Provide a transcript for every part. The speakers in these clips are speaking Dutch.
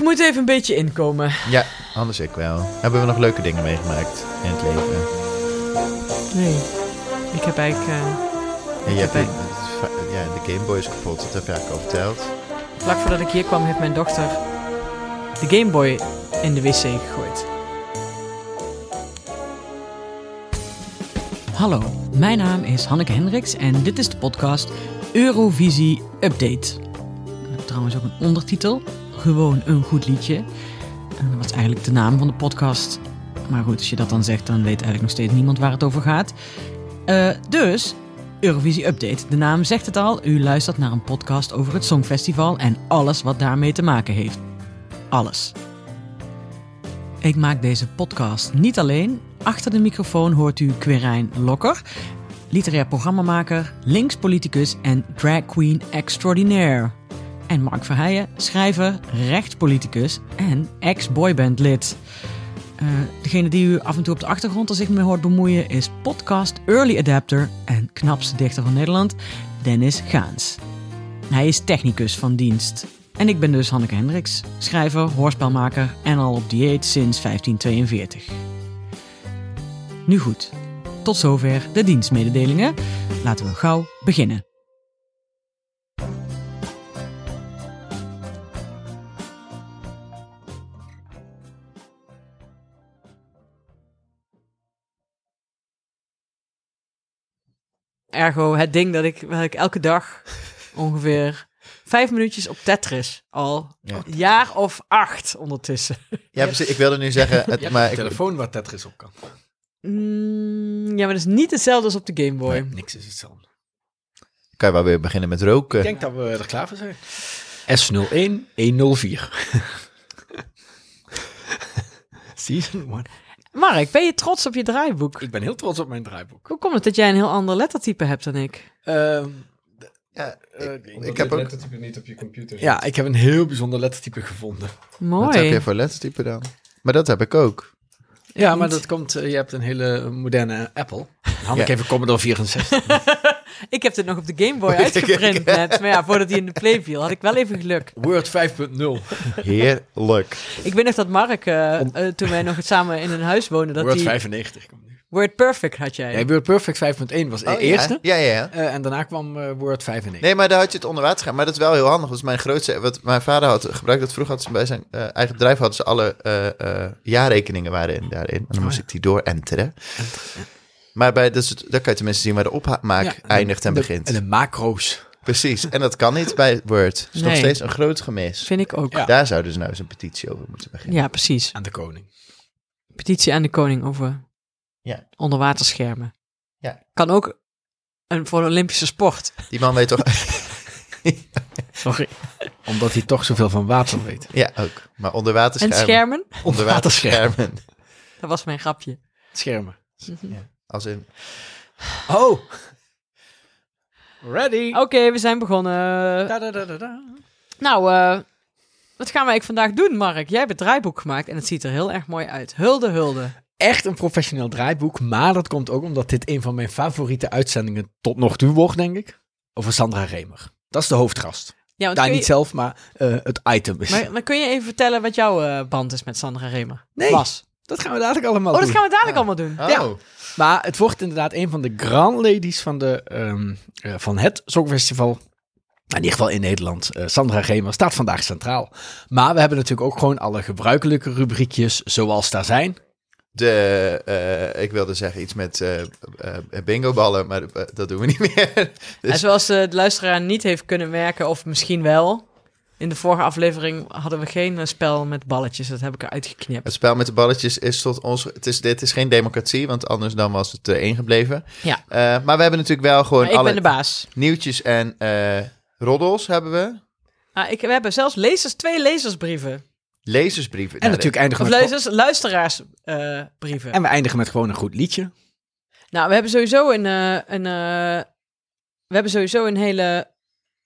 Ik moet even een beetje inkomen. Ja, anders ik wel. Hebben we nog leuke dingen meegemaakt in het leven? Nee. Ik heb eigenlijk... eh, En je hebt de, ja, de Game Boy is kapot, dat heb je eigenlijk al verteld. vlak voordat ik hier kwam, heeft mijn dochter de Game Boy in de wc gegooid. Hallo, mijn naam is Hanneke Hendricks en dit is de podcast Eurovisie Update. Trouwens ook een ondertitel, gewoon een goed liedje. En dat was eigenlijk de naam van de podcast. Maar goed, als je dat dan zegt, dan weet eigenlijk nog steeds niemand waar het over gaat. Eh, dus, Eurovisie Update. De naam zegt het al, u luistert naar een podcast over het Songfestival en alles wat daarmee te maken heeft. Alles. Ik maak deze podcast niet alleen. Achter de microfoon hoort u Quirijn Lokker, literair programmamaker, linkspoliticus en drag queen extraordinaire. En Mark Verheijen, schrijver, rechtspoliticus en ex-boybandlid. Eh, degene die u af en toe op de achtergrond er zich mee hoort bemoeien is podcast Early Adapter en knapste dichter van Nederland, Dennis Gaans. Hij is technicus van dienst. En ik ben dus Hanneke Hendricks, schrijver, hoorspelmaker en al op dieet sinds 1542. Nu goed, tot zover de dienstmededelingen. Laten we gauw beginnen. Ergo het ding dat ik, elke dag ongeveer vijf minuutjes op Tetris al. Ja. Een jaar of acht ondertussen. Ja, precies. Ik wilde nu zeggen, het, Je hebt maar een ik, telefoon waar Tetris op kan. Mm, ja, maar dat is niet hetzelfde als op de Game Boy. Nee, niks is hetzelfde. kan je wel weer beginnen met roken. Ik denk dat we er klaar voor zijn. S01 104. Season 1. Mark, ben je trots op je draaiboek? Ik ben heel trots op mijn draaiboek. Hoe komt het dat jij een heel ander lettertype hebt dan ik? Ehm, Ja, eh, ik, heb ook... lettertype niet op je computer. ja, ik heb een heel bijzonder lettertype gevonden. Mooi. Wat heb je voor lettertype dan? Maar dat heb ik ook. Ja, maar dat komt... eh, je hebt een hele moderne Apple. Had ik Ja. even Commodore 64. Ik heb dit nog op de Game Boy uitgeprint net. Maar ja, voordat hij in de play viel, had ik wel even geluk. Word 5.0. Heerlijk. Ik weet nog dat Mark, eh, eh, toen wij nog samen in een huis woonden, dat Word hij... 95 komt nu. Word Perfect had jij. Nee, Word Perfect 5.1 was de Oh, eerste. Ja, ja, ja. Eh, en daarna kwam Word 95. Nee, maar daar had je het onder water gaan. Maar dat is wel heel handig. Dat is mijn grootste... Wat mijn vader had gebruikt, dat vroeger hadden ze bij zijn eh, eigen bedrijf hadden ze alle eh, eh, jaarrekeningen waren in, daarin. En dan Oh, moest ja. ik die door enteren. Maar bij, dus, daar kan je tenminste zien waar de opmaak Ja, eindigt en de- begint. En de macro's. Precies. En dat kan niet bij Word. Dat is nog steeds een groot gemis. Vind ik ook. Ja. Ja, Daar zouden ze nou eens een petitie over moeten beginnen. precies. Aan de koning. Petitie aan de koning over Ja. onderwaterschermen. Ja. Kan ook een, voor een Olympische sport. Die man weet toch... Sorry. Omdat hij toch zoveel van water weet. ja, ook. Maar En onderwaterschermen. schermen? Onderwaterschermen. Dat was mijn grapje. Schermen. Als in... Oh! Ready! Oké, we zijn begonnen. Da, da, da, da, da. Nou, eh, wat gaan wij vandaag doen, Mark? Jij hebt het draaiboek gemaakt en het ziet er heel erg mooi uit. Hulde, hulde. Echt een professioneel draaiboek, maar dat komt ook omdat dit een van mijn favoriete uitzendingen tot nog toe wordt, denk ik. Over Sandra Remer. Dat is de hoofdgast. Ja, want Daar niet zelf, maar eh, het item is. maar, maar kun je even vertellen wat jouw eh, band is met Sandra Remer? Nee. Was. Dat gaan we dadelijk allemaal Oh, dat doen. gaan we dadelijk allemaal doen. Oh. Ja. Maar het wordt inderdaad een van de grand ladies van, de, ehm, eh, van het Songfestival. In ieder geval in Nederland. Eh, Sandra Remer staat vandaag centraal. Maar we hebben natuurlijk ook gewoon alle gebruikelijke rubriekjes zoals daar zijn. De, eh, ik wilde zeggen iets met eh eh, bingo-ballen, maar dat doen we niet meer. En Dus, zoals eh, de luisteraar niet heeft kunnen merken, of misschien wel... In de vorige aflevering hadden we geen eh, spel met balletjes. Dat heb ik eruit geknipt. het spel met de balletjes is tot ons... Het is, dit is geen democratie, want anders dan was het één gebleven. Ja. Eh, maar we hebben natuurlijk wel gewoon Maar ik alle ben de baas. nieuwtjes en eh roddels hebben we. Ah, ik, we hebben zelfs lezers, twee lezersbrieven. Lezersbrieven. En Nou, natuurlijk eindigen Of met... lezers, luisteraarsbrieven. En we eindigen met gewoon een goed liedje. Nou, we hebben sowieso een, eh, een, eh, we hebben sowieso een hele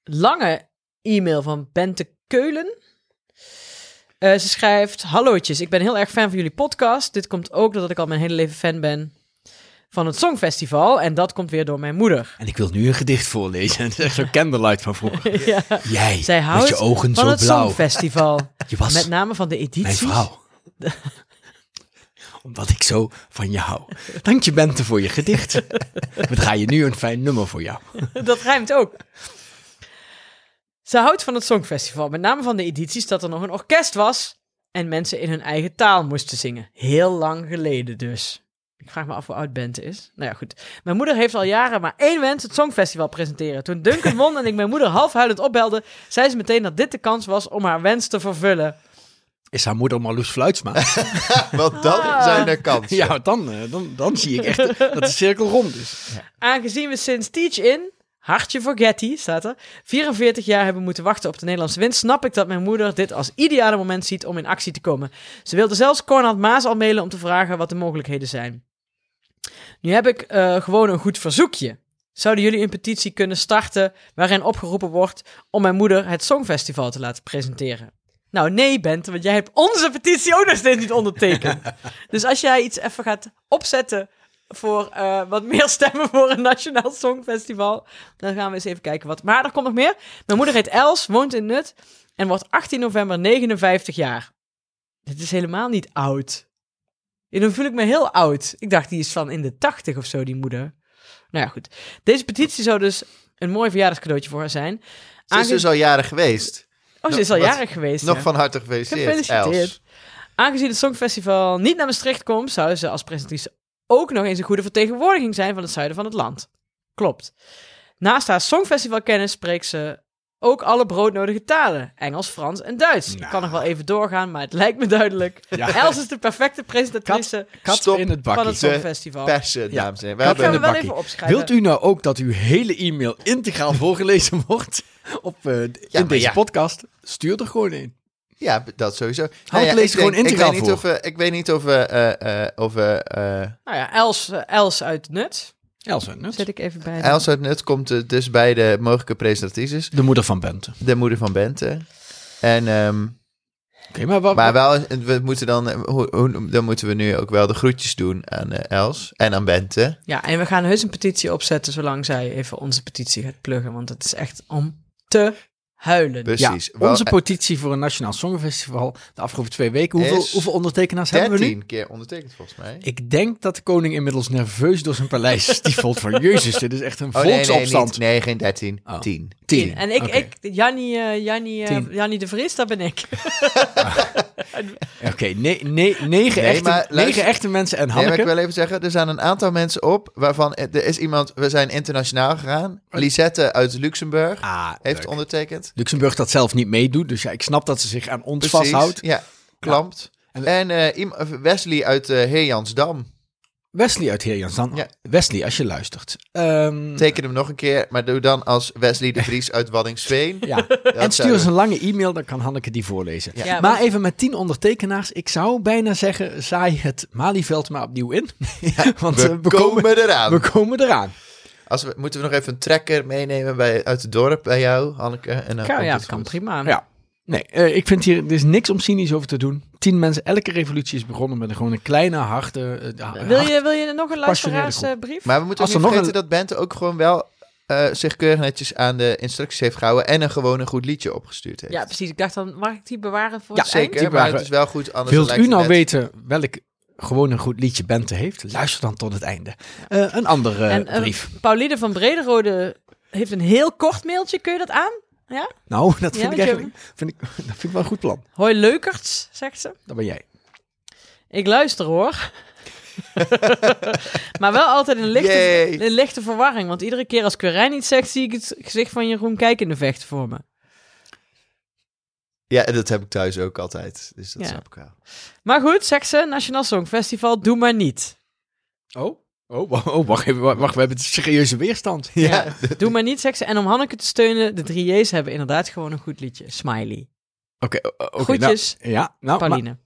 lange e-mail van Bente Keulen. Eh, ze schrijft: Hallootjes, ik ben heel erg fan van jullie podcast. Dit komt ook doordat ik al mijn hele leven fan ben van het Songfestival. En dat komt weer door mijn moeder. En ik wil nu een gedicht voorlezen. Is echt zo'n candlelight van vroeger. ja. Jij, Zij met je ogen van zo het blauw. Songfestival. Je was Met name van de mijn edities. vrouw. Omdat ik zo van je hou. Dank je Bente voor je gedicht. We draaien nu een fijn nummer voor jou. dat rijmt ook. Ze houdt van het Songfestival, met name van de edities dat er nog een orkest was en mensen in hun eigen taal moesten zingen. Heel lang geleden dus. Ik vraag me af hoe oud Bente is. Nou ja, goed. Mijn moeder heeft al jaren maar één wens, het Songfestival presenteren. Toen Duncan won en ik mijn moeder half huilend opbelde, zei ze meteen dat dit de kans was om haar wens te vervullen. Is haar moeder Marloes Fluitsma? Want dan Ah. zijn er kansen. ja, dan, dan, dan zie ik echt dat de cirkel rond is. Aangezien we sinds Teach In, hartje voor Getty, staat er, 44 jaar hebben moeten wachten op de Nederlandse winst, snap ik dat mijn moeder dit als ideale moment ziet om in actie te komen. Ze wilde zelfs Cornald Maas al mailen om te vragen wat de mogelijkheden zijn. Nu heb ik eh, gewoon een goed verzoekje. Zouden jullie een petitie kunnen starten waarin opgeroepen wordt om mijn moeder het Songfestival te laten presenteren? Nou, nee, Bente, want jij hebt onze petitie ook nog steeds niet ondertekend. dus als jij iets even gaat opzetten voor eh, wat meer stemmen voor een Nationaal Songfestival, dan gaan we eens even kijken wat. Maar er komt nog meer. Mijn moeder heet Els, woont in Nut en wordt 18 november 59 jaar. Dit is helemaal niet oud. Ja, dan voel ik me heel oud. Ik dacht, die is van in de 80 of zo, die moeder. Nou ja, goed. Deze petitie zou dus een mooi verjaardagscadeautje voor haar zijn. Ze is Aange- dus al jaren geweest. oh, ze is al jarig geweest. Nog ja. van harte gefeliciteerd, Gefeliciteerd. Els. Aangezien het Songfestival niet naar Maastricht komt, zou ze als presentatrice ook nog eens een goede vertegenwoordiging zijn van het zuiden van het land. Klopt. Naast haar Songfestivalkennis spreekt ze ook alle broodnodige talen. Engels, Frans en Duits. Ik Nou. kan nog wel even doorgaan, maar het lijkt me duidelijk. Ja. Els is de perfecte presentatrice Kat in het van het Songfestival. Persen, dames en heren. We Dat gaan hebben we in wel even opschrijven. Wilt u nou ook dat uw hele e-mail integraal voorgelezen wordt op, eh, in deze ja. podcast? Stuur er gewoon in. Ja, dat sowieso. Hank ik, leest gewoon denk- ik weet niet voor. of we, ik weet niet of we, eh, eh, of eh, Nou ja, Els, Els uit Nut. Elsa Nut. Zet ik even bij. Els uit Nut komt dus bij de mogelijke presentatrices. De moeder van Bente. De moeder van Bente. En, ehm, Oké, maar wat... maar wel, we moeten dan, dan moeten we nu ook wel de groetjes doen aan eh, Els en aan Bente. Ja, en we gaan heus een petitie opzetten zolang zij even onze petitie gaat pluggen. Want het is echt om te huilen. Precies. ja, onze eh, petitie voor een Nationaal Songfestival de afgelopen twee weken. Hoeveel, hoeveel ondertekenaars hebben we nu? 13 keer ondertekend volgens mij. Ik denk dat de koning inmiddels nerveus door zijn paleis stiefelt van Jezus, dit is echt een Oh nee, nee, volksopstand. niet, nee, geen 13. Oh. 10. Tien. En ik, Oké. ik Jannie, eh, Jannie, eh. Jannie de Vries, dat ben ik. Oké, ne- ne- negen, Nee, echte, maar luister- negen echte mensen en Nee, maar Hanneke. ik wil even zeggen, er zijn een aantal mensen op waarvan er is iemand, we zijn internationaal gegaan. Lisette uit Luxemburg ah, heeft leuk. ondertekend. Luxemburg dat zelf niet meedoet, dus ja, ik snap dat ze zich aan ons Precies. vasthoudt. Ja, klampt. En- En, eh, iem- Wesley uit uh, Heerjansdam. Wesley uit Heerjansdam. Ja. Wesley, als je luistert. Ehm, Teken hem nog een keer, maar doe dan als Wesley de Vries uit Waddingsveen. ja. En stuur eens een lange e-mail, dan kan Hanneke die voorlezen. Ja. Ja, maar want- even met tien ondertekenaars. Ik zou bijna zeggen, zaai het Malieveld maar opnieuw in. Want We, eh, we, komen, komen, eraan. we komen eraan. Als we, moeten we nog even een trekker meenemen bij, uit het dorp bij jou, Hanneke? En dan Ja, komt ja dat kan goed. prima. Ja. Nee, eh, ik vind hier, er is niks om cynisch over te doen. Tien mensen, elke revolutie is begonnen met een, gewoon een kleine, harde... eh, Wil hart- je, wil je nog een luisteraarsbrief? Maar we moeten ook Als niet er nog vergeten dat Bente ook gewoon wel eh, zich keurig netjes aan de instructies heeft gehouden en een gewoon een goed liedje opgestuurd heeft. Ja, precies. Ik dacht dan, mag ik die bewaren voor Ja, het eind? Zeker, maar het is wel goed. Anders Wilt u nou net- weten welk gewoon een goed liedje Bente heeft? Luister dan tot het einde. Eh, een andere En, eh, brief. Pauline van Brederode heeft een heel kort mailtje. Kun je dat aan? Ja? Nou, dat Ja, vind, ik je- eigenlijk, vind, ik, dat vind ik wel een goed plan. Hoi leukerts, zegt ze. Dat ben jij. Ik luister hoor. maar wel altijd een lichte, een lichte verwarring. Want iedere keer als Quirijn iets zegt, zie ik het gezicht van Jeroen kijken in de vechten voor me. Ja, dat heb ik thuis ook altijd. Dus dat Ja. snap ik wel. Maar goed, zegt ze, Nationaal Songfestival, doe maar niet. Oh? Oh, oh wacht even, wacht, we hebben een serieuze weerstand. Ja. Doe maar niet, zegt ze. En om Hanneke te steunen, de drie J's hebben inderdaad gewoon een goed liedje. Smiley. Oké, o- oké, Groetjes, nou, ja, nou, maar Pauline.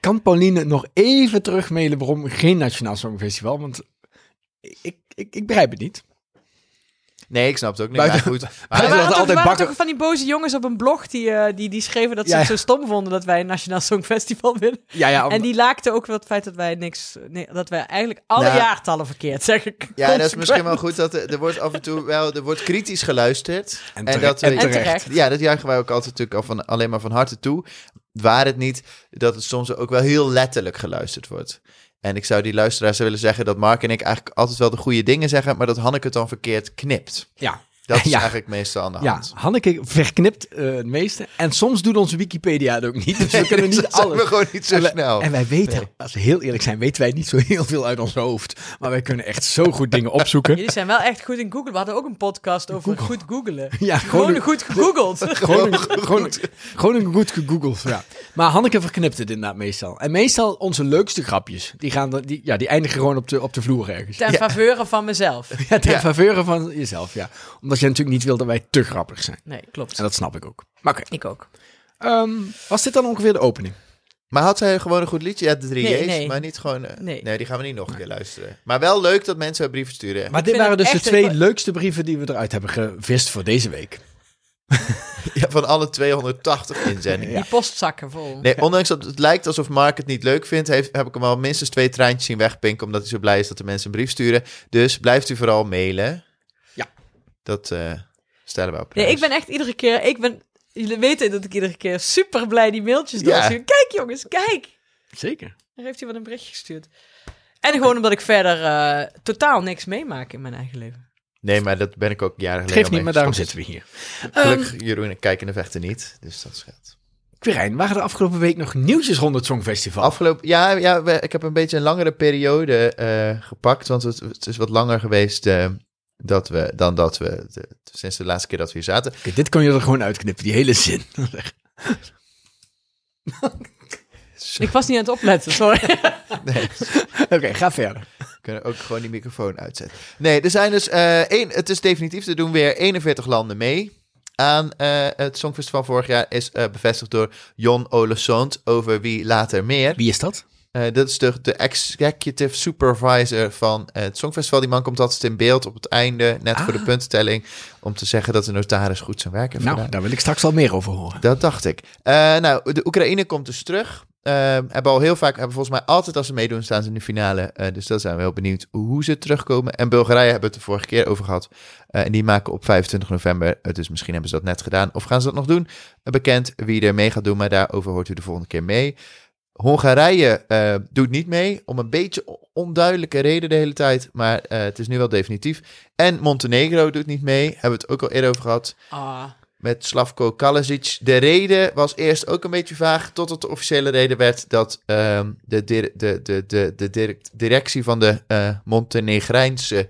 kan Pauline nog even terugmailen waarom geen Nationaal Songfestival? Want ik, ik, ik begrijp het niet. Nee, ik snap het ook niet. Buiten- maar goed. Er Maar, Buiten- waren, toch, altijd er waren bakken- toch van die boze jongens op een blog die, eh, die, die schreven dat ze Ja, het zo stom vonden dat wij een Nationaal Songfestival willen. Ja, ja. om- En die laakten ook wel het feit dat wij niks, nee, dat wij eigenlijk alle Nou, jaartallen verkeerd zeggen. ja, dat is misschien wel goed dat er, er wordt af en toe wel er wordt kritisch geluisterd. En En, dat we- en En terecht. terecht. Ja, dat juichen wij ook altijd natuurlijk al van, alleen maar van harte toe. Waar het niet dat het soms ook wel heel letterlijk geluisterd wordt. En ik zou die luisteraars willen zeggen dat Mark en ik eigenlijk altijd wel de goede dingen zeggen, maar dat Hanneke het dan verkeerd knipt. Ja. Dat is Ja. eigenlijk meestal aan de Ja, hand. Hanneke verknipt eh, het meeste. En soms doet onze Wikipedia het ook niet. Dus we kunnen niet dat zijn alles. we gewoon niet zo en, wij, snel. en wij weten, Nee. als we heel eerlijk zijn, weten wij niet zo heel veel uit ons hoofd. Maar wij kunnen echt zo goed dingen opzoeken. Jullie zijn wel echt goed in Google. We hadden ook een podcast over goed googelen. Ja, Gewoon een- goed gegoogeld. Gewoon een, gewoon, gewoon een goed gegoogeld, ja. Maar Hanneke verknipt het inderdaad meestal. En meestal onze leukste grapjes, die, gaan, er- die, ja, die eindigen gewoon op de, op de vloer ergens. Ten faveur van mezelf. Ja, ten Ja. faveur van jezelf, ja. Omdat je natuurlijk niet wil dat wij te grappig zijn. Nee, klopt. En dat snap ik ook. Maar oké, Ik ook. ehm, was dit dan ongeveer de opening? Maar had zij gewoon een goed liedje? Ja, de drie Nee, J's, nee. maar niet gewoon... eh, Nee. nee. die gaan we niet nog een keer luisteren. Maar wel leuk dat mensen brieven sturen. Maar dit vind waren het dus de echt twee een- leukste brieven die we eruit hebben gevist voor deze week. Ja, van alle 280 inzendingen. Die postzakken vol. Nee, ondanks dat het lijkt alsof Mark het niet leuk vindt, heeft, heb ik hem al minstens twee treintjes zien wegpinken, omdat hij zo blij is dat de mensen een brief sturen. Dus blijft u vooral mailen. Ja. Dat eh, stellen we op prijs. Nee, ik ben echt iedere keer... Ik ben, jullie weten dat ik iedere keer super blij die mailtjes Ja. doorstuur. Kijk jongens, kijk. Zeker. Er heeft iemand een berichtje gestuurd. En gewoon omdat ik verder eh, totaal niks meemaak in mijn eigen leven. Nee, maar dat ben ik ook jaren geleden geeft niet, maar daarom zitten we hier. Gelukkig, Ehm, Jeroen kijken de vechten niet, dus dat scheelt. Quirijn, waren er afgelopen week nog nieuwtjes rond het Songfestival? Afgelopen, ja, ja we- ik heb een beetje een langere periode eh, gepakt, want het, het is wat langer geweest eh, dat we, dan dat we, de- sinds de laatste keer dat we hier zaten. Oké, dit kon je er gewoon uitknippen, die hele zin. Ik was niet aan het opletten, sorry. Nee, Oké, ga verder. Kunnen ook gewoon die microfoon uitzetten. Nee, er zijn dus, eh één, het is definitief, er doen weer 41 landen mee. Aan eh, het Songfestival vorig jaar is eh, bevestigd door Jon Olesund, over wie later meer. Wie is dat? Dat is de, de executive supervisor van het Songfestival. Die man komt altijd in beeld op het einde, net voor de Ah. puntentelling, om te zeggen dat de notaris goed zijn werk heeft Nou, gedaan. daar wil ik straks wel meer over horen. Dat dacht ik. Nou, de Oekraïne komt dus terug. Eh, hebben al heel vaak, hebben volgens mij altijd als ze meedoen, staan ze in de finale. Eh, dus daar zijn we heel benieuwd hoe ze terugkomen. En Bulgarije hebben we het de vorige keer over gehad. Eh, en die maken op 25 november, eh, dus misschien hebben ze dat net gedaan. Of gaan ze dat nog doen? Bekend wie er mee gaat doen, maar daarover hoort u de volgende keer mee. Hongarije doet niet mee, om een beetje onduidelijke reden de hele tijd. Maar het is nu wel definitief. En Montenegro doet niet mee, hebben we het ook al eerder over gehad Ah, met Slavko Kalasic. De reden was eerst ook een beetje vaag, tot het de officiële reden werd dat ehm, de, de, de, de, de direct- directie van de eh Montenegrijnse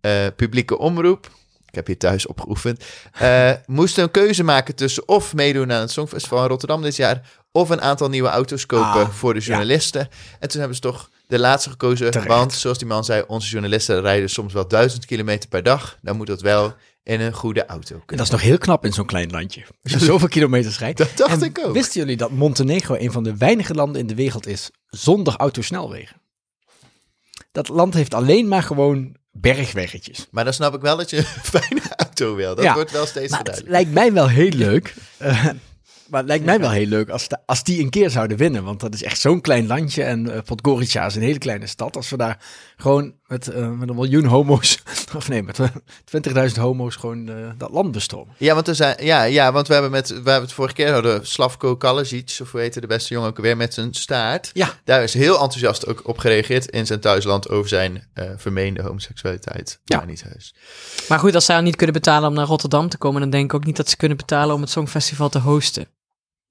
eh, publieke omroep, ik heb hier thuis opgeoefend, eh moest een keuze maken tussen of meedoen aan het Songfestival in Rotterdam dit jaar, of een aantal nieuwe auto's kopen Ah, voor de ja. journalisten. En toen hebben ze toch de laatste gekozen, Terecht. want zoals die man zei, onze journalisten rijden soms wel duizend kilometer per dag. Dan moet dat wel in een goede auto En dat is nog heel knap in zo'n klein landje. Als je zoveel kilometers rijdt. Dat dacht En ik ook. Wisten jullie dat Montenegro een van de weinige landen in de wereld is zonder autosnelwegen? Dat land heeft alleen maar gewoon bergweggetjes. Maar dan snap ik wel dat je een fijne auto wil. Dat Ja. wordt wel steeds Maar het lijkt mij wel heel leuk. eh, maar het lijkt mij wel heel leuk als, de- als die een keer zouden winnen. Want dat is echt zo'n klein landje. En eh, Podgorica is een hele kleine stad. Als we daar gewoon met, eh, met een miljoen homo's... Of nee, met eh, 20.000 homo's gewoon eh, dat land bestormen. Ja, want, er zijn, ja, ja, want we hebben, met, we hebben het vorige keer hadden Slavko Kalasic, of hoe heette de beste jongen ook weer, met zijn staart. Ja. Daar is heel enthousiast ook op gereageerd in zijn thuisland over zijn eh, vermeende homoseksualiteit. Ja. Maar niet heus. Maar goed, als zij al niet kunnen betalen om naar Rotterdam te komen, dan denk ik ook niet dat ze kunnen betalen om het Songfestival te hosten.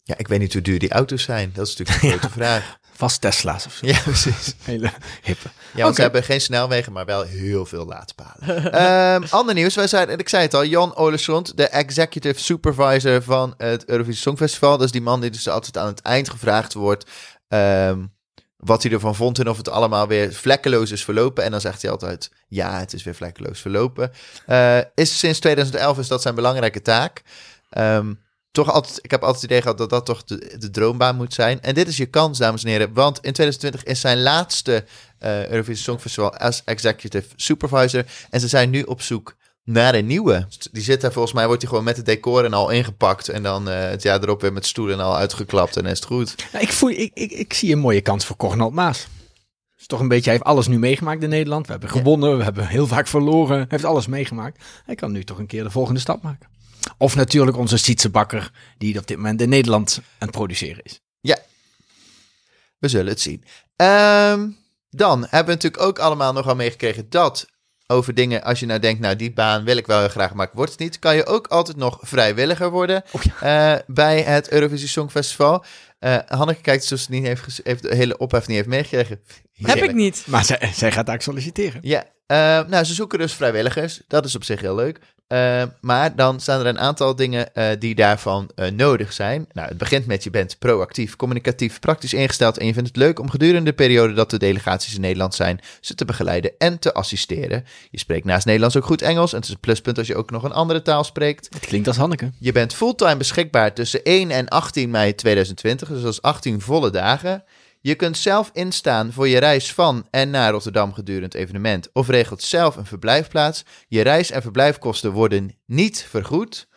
Ja, ik weet niet hoe duur die auto's zijn. Dat is natuurlijk een grote vraag. Vast Tesla's of zo. Ja, precies. Hele hippe. Ja, want ze hebben geen snelwegen, maar wel heel veel laadpalen. Ehm ander nieuws, wij zijn, ik zei het al, Jan Olesund, de executive supervisor van het Eurovisie Songfestival. Dat is die man die dus altijd aan het eind gevraagd wordt ehm, wat hij ervan vond en of het allemaal weer vlekkeloos is verlopen. En dan zegt hij altijd, ja, het is weer vlekkeloos verlopen. Eh, is sinds 2011 is dat zijn belangrijke taak. Ehm, toch altijd, ik heb altijd het idee gehad dat dat toch de, de droombaan moet zijn. En dit is je kans, dames en heren. Want in 2020 is zijn laatste eh Eurovisie Songfestival als executive supervisor. En ze zijn nu op zoek naar een nieuwe. Die zit daar volgens mij, wordt die gewoon met het decor en al ingepakt. En dan eh, het jaar erop weer met stoelen en al uitgeklapt en is het goed. Ja, ik, voel, ik, ik, ik zie een mooie kans voor Cornel Maas. Is toch een beetje, hij heeft alles nu meegemaakt in Nederland. We hebben gewonnen, we hebben heel vaak verloren. Hij heeft alles meegemaakt. Hij kan nu toch een keer de volgende stap maken. Of natuurlijk onze Sietse bakker, die op dit moment in Nederland aan het produceren is. We zullen het zien. Ehm, dan hebben we natuurlijk ook allemaal nogal meegekregen dat over dingen, als je nou denkt, nou die baan wil ik wel heel graag, maar ik word het niet, kan je ook altijd nog vrijwilliger worden Oh eh, bij het Eurovisie Songfestival. Eh Hanneke kijkt zoals ze niet heeft, heeft de hele ophef niet heeft meegekregen. Heb ik niet. Maar zij, zij gaat daar solliciteren. Ja, eh, nou ze zoeken dus vrijwilligers. Dat is op zich heel leuk. Eh, maar dan staan er een aantal dingen eh, die daarvan eh, nodig zijn. Nou, het begint met je bent proactief, communicatief, praktisch ingesteld en je vindt het leuk om gedurende de periode dat de delegaties in Nederland zijn, ze te begeleiden en te assisteren. Je spreekt naast Nederlands ook goed Engels en het is een pluspunt als je ook nog een andere taal spreekt. Het klinkt als Hanneke. Je bent fulltime beschikbaar tussen 1 en 18 mei 2020, dus dat is 18 volle dagen. Je kunt zelf instaan voor je reis van en naar Rotterdam gedurende het evenement of regelt zelf een verblijfplaats. Je reis- en verblijfkosten worden niet vergoed.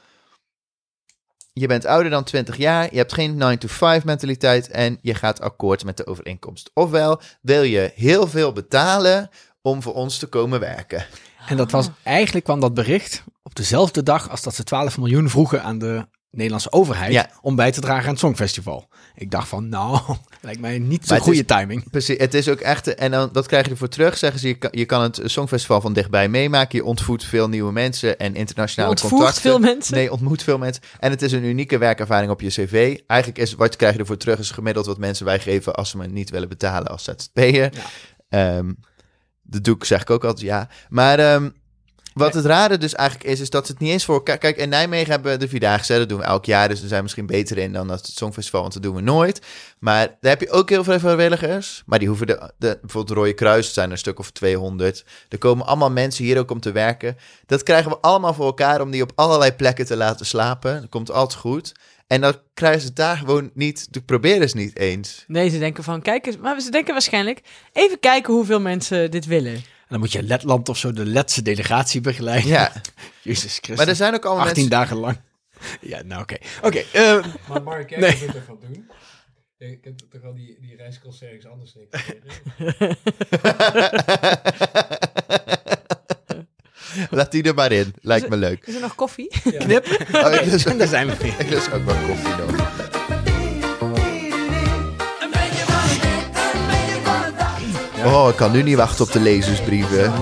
Je bent ouder dan 20 jaar, je hebt geen 9-to-5 mentaliteit en je gaat akkoord met de overeenkomst. Ofwel wil je heel veel betalen om voor ons te komen werken. En dat was, eigenlijk kwam dat bericht op dezelfde dag als dat ze 12 miljoen vroegen aan de Nederlandse overheid Ja. om bij te dragen aan het Songfestival. Ik dacht van, nou, lijkt mij niet zo'n goede is- timing. Precies, het is ook echt, en dan, dat krijg je ervoor terug, zeggen ze, je kan, je kan het Songfestival van dichtbij meemaken, je ontvoert veel nieuwe mensen en internationale ontvoert contacten. veel mensen. Nee, ontmoet veel mensen. En het is een unieke werkervaring op je cv. Eigenlijk is, wat krijg je ervoor terug, is gemiddeld wat mensen wij geven als ze maar niet willen betalen als ZZP'er. Ehm dat doe ik, zeg ik ook altijd ja. Maar ehm, wat het rare dus eigenlijk is, is dat het niet eens voor elkaar... Kijk, in Nijmegen hebben we de Vierdaagse, dat doen we elk jaar. Dus daar zijn we misschien beter in dan het Songfestival, want dat doen we nooit. Maar daar heb je ook heel veel vrijwilligers. Maar die hoeven de, de bijvoorbeeld Rode Kruis, zijn er een stuk of 200. Er komen allemaal mensen hier ook om te werken. Dat krijgen we allemaal voor elkaar om die op allerlei plekken te laten slapen. Dat komt altijd goed. En dan krijgen ze het daar gewoon niet, proberen ze niet eens. Nee, ze denken van, kijk eens, maar ze denken waarschijnlijk, even kijken hoeveel mensen dit willen. En dan moet je Letland of zo de Letse delegatie begeleiden. Ja, Jezus Christus. maar er zijn ook allemaal 18 mensen... dagen lang. Ja, nou oké. Oké, eh, Maar Mark, jij Nee. toch gaan doen? Je kunt toch wel die, die reiskosten ergens anders neerleggen? Laat die er maar in, lijkt me leuk. Is er nog koffie? knip. Oh, ik En daar zijn we weer. ik lust ook wel koffie nog. Oh, ik kan nu niet wachten op de lezersbrieven.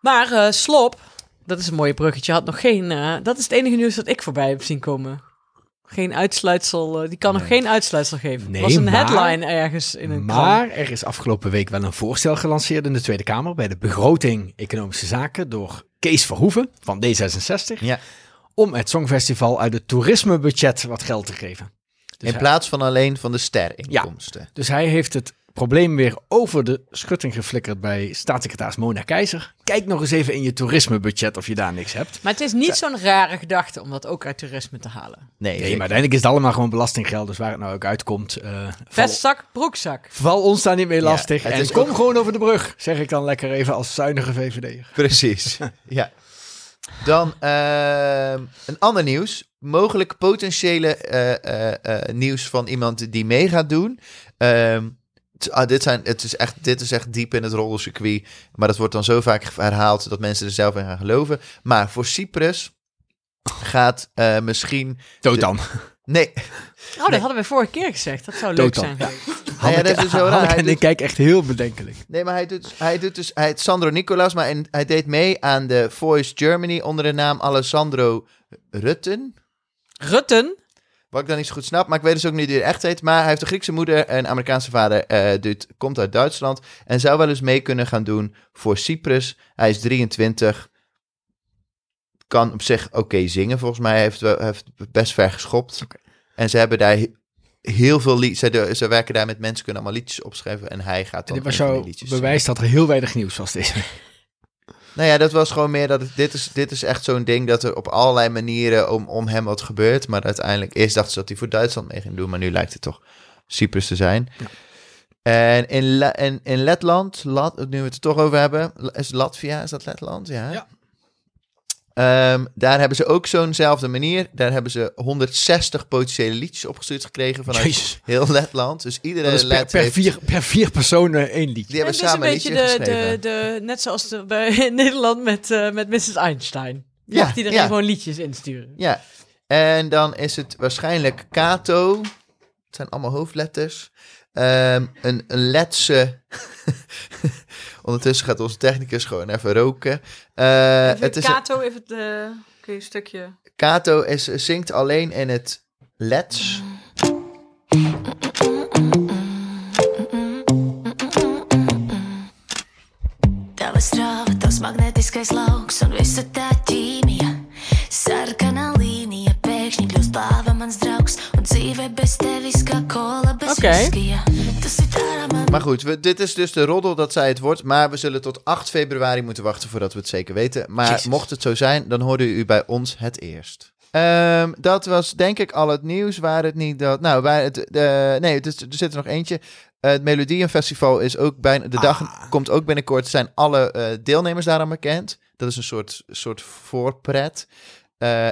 Maar eh, Slop, dat is een mooie bruggetje, had nog geen... eh, dat is het enige nieuws dat ik voorbij heb zien komen. Geen uitsluitsel, eh, die kan nog geen uitsluitsel geven. Nee, was een maar- headline ergens in een krant. Maar er is afgelopen week wel een voorstel gelanceerd in de Tweede Kamer bij de begroting Economische Zaken door Kees Verhoeven van D66 Ja. Om het Songfestival uit het toerismebudget wat geld te geven. Dus, In hij, plaats van alleen van de sterinkomsten. dus hij heeft het probleem weer over de schutting geflikkerd bij staatssecretaris Mona Keizer. Kijk nog eens even in je toerismebudget of je daar niks hebt. Maar het is niet zo'n rare gedachte om dat ook uit toerisme te halen. Nee, Nee, maar uiteindelijk is het allemaal gewoon belastinggeld, dus waar het nou ook uitkomt. eh val, Vestzak, broekzak. val ons daar niet mee lastig. het en kom ook- gewoon over de brug, zeg ik dan lekker even als zuinige VVD'er. Precies, ja. Dan ehm, een ander nieuws. Mogelijk potentiële eh, eh, eh, nieuws van iemand die mee gaat doen. Ehm, ah, dit, zijn, het is echt, dit is echt diep in het rollercircuit. Maar dat wordt dan zo vaak herhaald dat mensen er zelf in gaan geloven. Maar voor Cyprus gaat misschien... Dood dan. Nee, Oh, dat hadden we vorige keer gezegd. Dat zou leuk zijn geweest. Ah, ja, dat is dus zo raar. Hij en doet- ik kijk echt heel bedenkelijk. Nee, maar hij doet, hij doet dus... Hij heet Sandro Nicolas, maar in- hij deed mee aan de Voice Germany onder de naam Alessandro Rutten. Rutten? Wat ik dan niet zo goed snap, maar ik weet dus ook niet hoe hij echt heet. Maar hij heeft een Griekse moeder en een Amerikaanse vader. eh doet, komt uit Duitsland en zou wel eens mee kunnen gaan doen voor Cyprus. Hij is 23. Kan op zich oké zingen, volgens mij. Heeft, heeft best ver geschopt. En ze hebben daar he- heel veel liedjes. Ze, ze werken daar met mensen, kunnen allemaal liedjes opschrijven. En hij gaat En dan dit was jouw bewijs dat er heel weinig nieuws was deze nou ja, dat was gewoon meer dat het, dit, is, dit is echt zo'n ding dat er op allerlei manieren om, om hem wat gebeurt. Maar uiteindelijk eerst dachten ze dat hij voor Duitsland mee ging doen, maar nu lijkt het toch Cyprus te zijn. En in, in, in Letland, Lat, nu we het er toch over hebben, is Latvia, is dat Letland? Ja. Ja. Ehm, daar hebben ze ook zo'nzelfde manier. Daar hebben ze 160 potentiële liedjes opgestuurd gekregen vanuit Jezus. heel Letland. Dus iedere Dat is per, Let per, heeft- vier, per vier personen één liedje. die hebben een samen een liedje de, geschreven. de, de, net zoals de, bij, in Nederland met, eh, met Mrs. Einstein. Ja, Mag iedereen ja. gewoon liedjes insturen. Ja, en dan is het waarschijnlijk Kato. Het zijn allemaal hoofdletters. Ehm, een, een letse. Ondertussen gaat onze technicus gewoon even roken. Eh, Even het is Kato, even het eh, kun je een stukje... Kato is, zingt alleen in het lets. Tava strāva, tavs magnetiskais lauks un visa tā ķīmija. Sarkanā līnija pēkšņi kļūst plāva mans draugs. Un dzīve bez tevis kā kola bez Oké. viskija. Tas ir tā man. Maar goed, we, dit is dus de roddel dat zij het wordt. Maar we zullen tot 8 februari moeten wachten voordat we het zeker weten. Maar Jezus. mocht het zo zijn, dan hoorde u bij ons het eerst. Ehm, dat was denk ik al het nieuws. Waar het niet dat. Nou, waar het, eh, nee, het is, er zit er nog eentje. Eh, het Melodienfestival is ook bijna. De dag Ah. komt ook binnenkort. Zijn alle eh, deelnemers daaraan bekend. Dat is een soort, soort voorpret.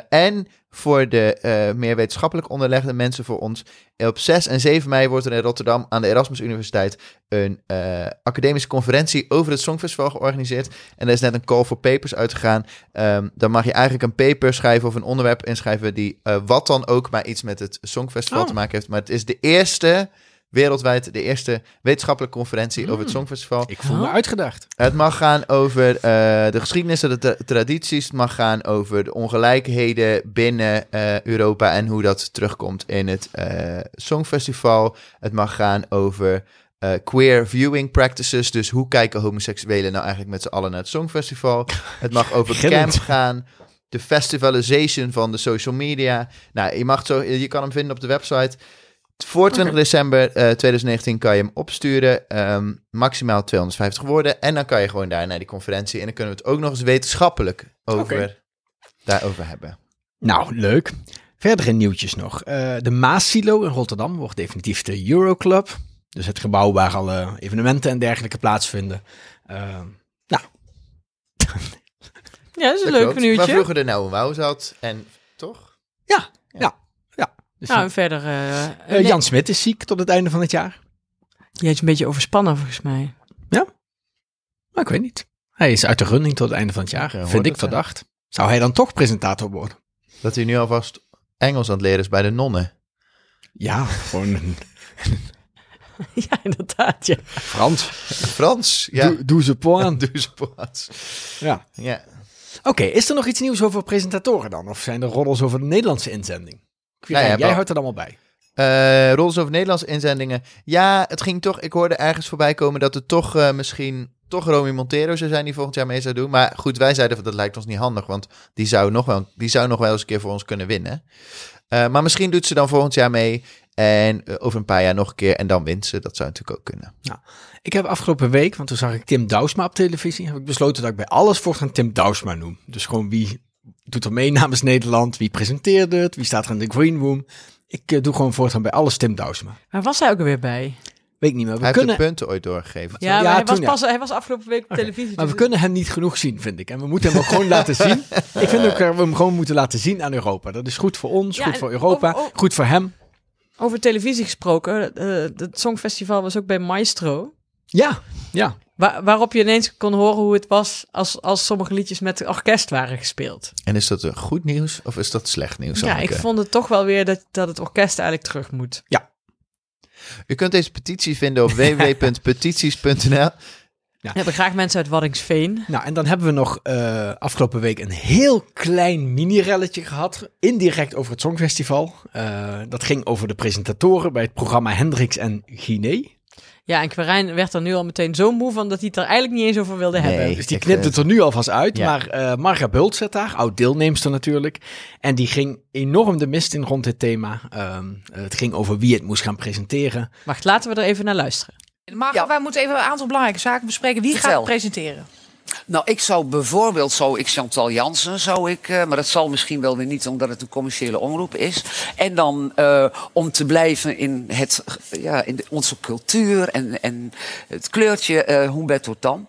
En voor de eh, meer wetenschappelijk onderlegde mensen voor ons. Op 6 en 7 mei wordt er in Rotterdam aan de Erasmus Universiteit een eh, academische conferentie over het Songfestival georganiseerd. En daar is net een call for papers uitgegaan. Ehm, dan mag je eigenlijk een paper schrijven of een onderwerp inschrijven die eh, wat dan ook maar iets met het Songfestival Oh. te maken heeft. Maar het is de eerste, wereldwijd de eerste wetenschappelijke conferentie over het Songfestival. Ik voel me Oh. uitgedacht. Het mag gaan over eh, de geschiedenis en de tra- tradities. Het mag gaan over de ongelijkheden binnen eh, Europa en hoe dat terugkomt in het eh, Songfestival. Het mag gaan over eh, queer viewing practices. Dus hoe kijken homoseksuelen nou eigenlijk met z'n allen naar het Songfestival? Het mag over camp gaan. De festivalization van de social media. Nou, je, mag zo, je kan hem vinden op de website. Voor 20 december eh, 2019 kan je hem opsturen. Ehm, maximaal 250 woorden. En dan kan je gewoon daar naar die conferentie. En dan kunnen we het ook nog eens wetenschappelijk over, daarover hebben. Nou, leuk. Verdere nieuwtjes nog. Eh, de Maassilo in Rotterdam wordt definitief de Euroclub. Dus het gebouw waar alle evenementen en dergelijke plaatsvinden. Eh, nou, Ja, dat is een Dat leuk klopt. Waar nieuwtje. vroeger de Nouwe Wouw zat. En toch? ja, ja, ja. Dus, Nou, en verder... eh, eh, nee, Jan Smit is ziek tot het einde van het jaar. Die is een beetje overspannen volgens mij. Maar ik weet niet. Hij is uit de running tot het einde van het jaar. Ja, vind ik ja. verdacht. Zou hij dan toch presentator worden? Dat hij nu alvast Engels aan het leren is bij de nonnen. Ja, gewoon een ja, inderdaad, ja. Frans. Frans. Ja. Doe, doe ze point. Doe ze. Ja. Ja. Oké, is er nog iets nieuws over presentatoren dan? Of zijn er roddels over de Nederlandse inzending? Quirijn, Nou ja, jij wel- houdt er allemaal bij. Eh roddels over Nederlandse inzendingen. Ja, het ging toch. Ik hoorde ergens voorbij komen dat het toch eh, misschien. Toch Romy Montero zou zijn die volgend jaar mee zou doen. Maar goed, wij zeiden van dat lijkt ons niet handig. Want die zou nog wel, die zou nog wel eens een keer voor ons kunnen winnen. Eh, maar misschien doet ze dan volgend jaar mee. En over een paar jaar nog een keer. En dan wint ze. Dat zou natuurlijk ook kunnen. Ik heb afgelopen week, want toen zag ik Tim Douwsma op televisie, heb ik besloten dat ik bij alles voortaan Tim Douwsma noem. Dus gewoon wie doet er mee namens Nederland, wie presenteert het, wie staat er in de green room. Ik eh, doe gewoon voortaan bij alles Tim Douwsma. Waar was hij ook alweer bij? Weet ik niet meer. We Hij kunnen, heeft de punten ooit doorgegeven. Ja, maar Ja, hij, was ja. pas, hij was afgelopen week op televisie. maar we dus- kunnen hem niet genoeg zien, vind ik. En we moeten hem ook gewoon laten zien. Ik vind ook dat we hem gewoon moeten laten zien aan Europa. Dat is goed voor ons, Ja, goed voor Europa, over- over- goed voor hem. Over televisie gesproken. eh, het Songfestival was ook bij Maestro. Ja, ja. Waar, waarop je ineens kon horen hoe het was als, als sommige liedjes met orkest waren gespeeld. En is dat een goed nieuws of is dat slecht nieuws? ja, ik Anneke? vond het toch wel weer dat, dat het orkest eigenlijk terug moet. U kunt deze petitie vinden op www.petities.nl. We hebben graag mensen uit Waddingsveen. Nou, en dan hebben we nog eh, afgelopen week een heel klein mini-relletje gehad. Indirect over het Songfestival. Eh, dat ging over de presentatoren bij het programma Hendricks en Guinea. Ja, en Quirijn werd er nu al meteen zo moe van dat hij het er eigenlijk niet eens over wilde Nee. hebben. Dus die knipt eh, het er nu alvast uit. ja. Maar eh Marga Bult zit daar, oud deelnemster natuurlijk. En die ging enorm de mist in rond dit thema. Ehm, het ging over wie het moest gaan presenteren. Wacht, laten we er even naar luisteren. Maar wij moeten even een aantal belangrijke zaken bespreken. Wie gaat Vertel. het presenteren? Nou, ik zou bijvoorbeeld, zou ik Chantal Jansen, zou ik, eh, maar dat zal misschien wel weer niet omdat het een commerciële omroep is. En dan eh, om te blijven in, het, ja, in de- onze cultuur en, en het kleurtje eh Humberto Tan.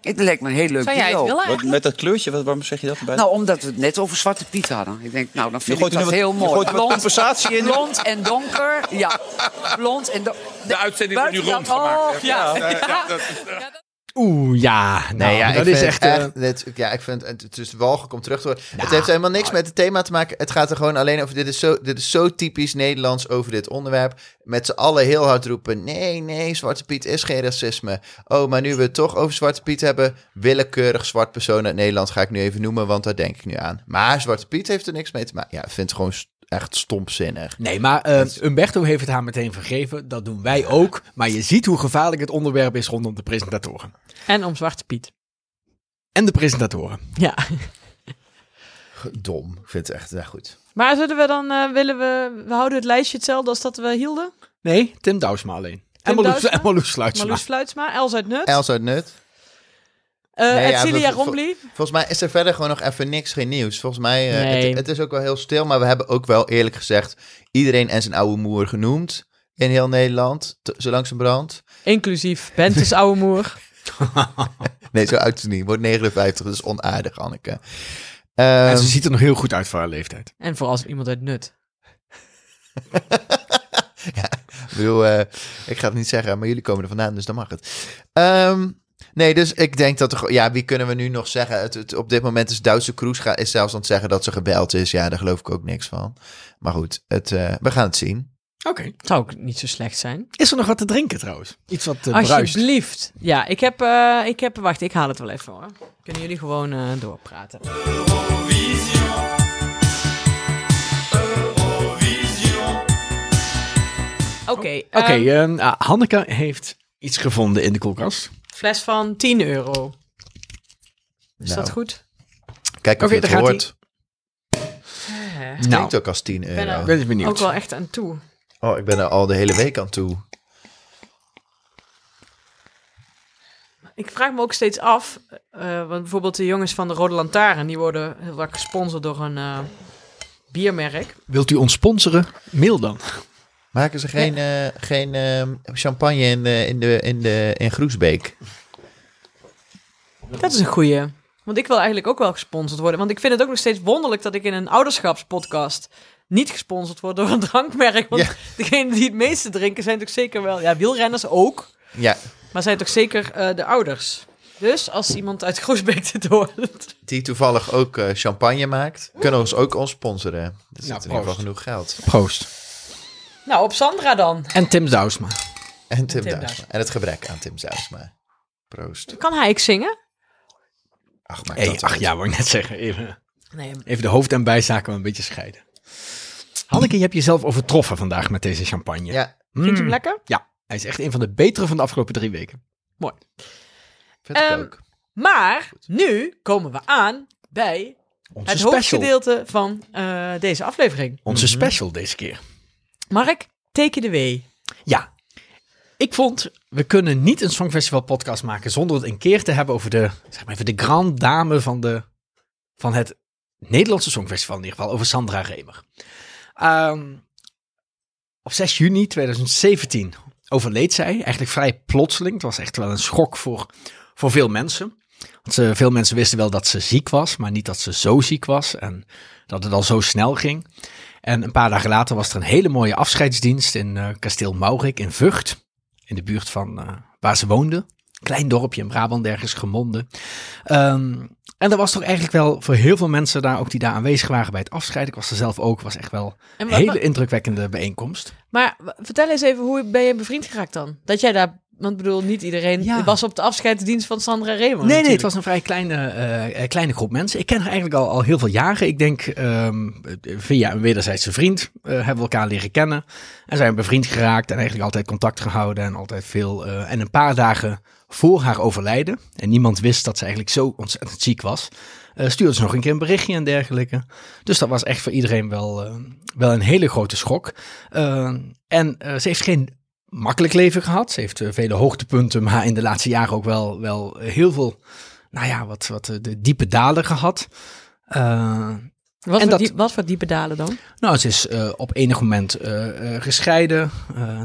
Het lijkt me een heel leuk Zou jij het willen Wat, met dat kleurtje, wat, waarom zeg je dat erbij? Nou, omdat we het net over Zwarte Piet hadden. Ik denk, nou, dan je vind gooit ik dat heel je mooi. gooit er wat compensatie in. blond en donker. Ja, blond en donker. De uitzending wordt nu Buiten dat- rondgemaakt. oh, ja. Oeh, ja. Nou, Nee, ja, dat ik is vind echt... eh, dit- ja, ik vind het, het is walgelijk om terug te horen. het heeft helemaal niks met het thema te maken. Het gaat er gewoon alleen over. Dit is zo, dit is zo typisch Nederlands over dit onderwerp. Met z'n allen heel hard roepen: nee, nee, Zwarte Piet is geen racisme. Oh, maar nu we het toch over Zwarte Piet hebben, willekeurig zwart persoon uit Nederland ga ik nu even noemen, want daar denk ik nu aan. Maar Zwarte Piet heeft er niks mee te maken. Ja, ik vind het gewoon echt stompzinnig. Nee, maar eh, Umberto heeft het haar meteen vergeven. Dat doen wij ook. Maar je ziet hoe gevaarlijk het onderwerp is rondom de presentatoren. En om Zwarte Piet. En de presentatoren. Ja. Dom. Ik vind het echt ja, goed. Maar zullen we dan, eh, willen we, we houden het lijstje hetzelfde als dat we hielden? Nee, Tim Douwsma alleen. Douwsma? en Marloes Sluitsma. Marloes Fluitsma, Els uit Nut, Els uit Nut. Eh Nee, ja, Rombly. Volgens mij is er verder gewoon nog even niks, geen nieuws. Volgens mij, eh, Nee. het, het is ook wel heel stil, maar we hebben ook wel eerlijk gezegd iedereen en zijn oude moer genoemd in heel Nederland, zolang ze brandt. Inclusief Bente's oude moer. Nee, zo oud is ze niet. Wordt 59, dat is onaardig, Anneke. Ehm, En ze ziet er nog heel goed uit voor haar leeftijd. En vooral als iemand uit Nut. ik bedoel, eh, ik ga het niet zeggen, maar jullie komen er vandaan, dus dan mag het. Ehm, nee, dus ik denk dat er... Ja, wie kunnen we nu nog zeggen? Het, het- op dit moment is Duitse Kroes ga- is zelfs aan het zeggen dat ze gebeld is. Ja, daar geloof ik ook niks van. Maar goed, het, eh, we gaan het zien. Oké. Zou ook niet zo slecht zijn. Is er nog wat te drinken trouwens? Iets wat uh, bruist. Alsjeblieft. Ja, ik heb, eh, ik heb... Wacht, ik haal het wel even hoor. Kunnen jullie gewoon eh, doorpraten. Oké. Oké, ehm, Hanneke heeft iets gevonden in de koelkast. Fles van 10 euro. Is Nou, dat goed? Kijk of Oké, je het daar gaat hoort. Eh, Het Nou, klinkt ook als 10 ben euro. er- ben ik benieuwd. ook wel echt aan toe. Oh, ik ben er al de hele week aan toe. Ik vraag me ook steeds af, eh, want bijvoorbeeld de jongens van de Rode Lantaarn, die worden heel vaak gesponsord door een eh, biermerk. Wilt u ons sponsoren? Mail dan. Maken ze geen, eh, geen ehm, champagne in, de, in, de, in, de, in Groesbeek? Dat is een goeie. Want ik wil eigenlijk ook wel gesponsord worden. Want ik vind het ook nog steeds wonderlijk dat ik in een ouderschapspodcast niet gesponsord word door een drankmerk. Want Ja. degenen die het meeste drinken zijn toch zeker wel... Ja, wielrenners ook. Ja, Maar zijn toch zeker eh, de ouders. Dus als iemand uit Groesbeek dit hoort... die toevallig ook eh, champagne maakt, kunnen ons ook ons sponsoren. Dat is Nou, in ieder geval proost. genoeg geld. Proost. Nou, op Sandra dan. En Tim Douwsma. En Tim, Tim Douwsma. En het gebrek aan Tim Douwsma. Proost. Kan hij ik zingen? Ach, Hey, dat ach ja, wou ik net zeggen. Even, Nee, even de hoofd- en bijzaken een beetje scheiden. Hanneke, je hebt jezelf overtroffen vandaag met deze champagne. Ja, vind je Mm. hem lekker? Ja, hij is echt een van de betere van de afgelopen drie weken. vind ik Ehm, ook. Maar nu komen we aan bij Onze het special. hoofdgedeelte van eh, deze aflevering. Onze Mhm. special deze keer. Mark, teken de W. Ja. Ik vond, we kunnen niet een Songfestival podcast maken zonder het een keer te hebben over de, zeg maar even de grand dame van, de, van het Nederlandse Songfestival in ieder geval, over Sandra Remer. Ehm, op 6 juni 2017 overleed zij, eigenlijk vrij plotseling. Het was echt wel een schok voor, voor veel mensen. Want veel mensen wisten wel dat ze ziek was, maar niet dat ze zo ziek was en dat het al zo snel ging. En een paar dagen later was er een hele mooie afscheidsdienst in eh, kasteel Maurik in Vught. In de buurt van eh, waar ze woonde. Klein dorpje in Brabant, ergens gemonden. Ehm, en dat was toch eigenlijk wel voor heel veel mensen daar, ook die daar aanwezig waren bij het afscheid. Ik was er zelf ook, was echt wel En een hele indrukwekkende bijeenkomst. Maar vertel eens even, hoe ben je bevriend geraakt dan? Dat jij daar, want ik bedoel, niet iedereen Ja. was op de afscheidsdienst van Sandra Remer. Nee, nee, het was een vrij kleine, eh, eh, kleine groep mensen. Ik ken haar eigenlijk al, al heel veel jaren. Ik denk ehm, via een wederzijdse vriend eh, hebben we elkaar leren kennen. En zijn bevriend geraakt en eigenlijk altijd contact gehouden. En altijd veel. en een paar dagen voor haar overlijden. En niemand wist dat ze eigenlijk zo ontzettend ziek was. stuurde ze nog een keer een berichtje en dergelijke. Dus dat was echt voor iedereen wel, wel een hele grote schok. En ze heeft geen makkelijk leven gehad. Ze heeft eh, vele hoogtepunten, maar in de laatste jaren ook wel, wel heel veel nou ja, wat, wat eh, de diepe dalen gehad. Eh, Wat, En voor dat- diep- wat voor diepe dalen dan? nou, ze is op enig moment gescheiden.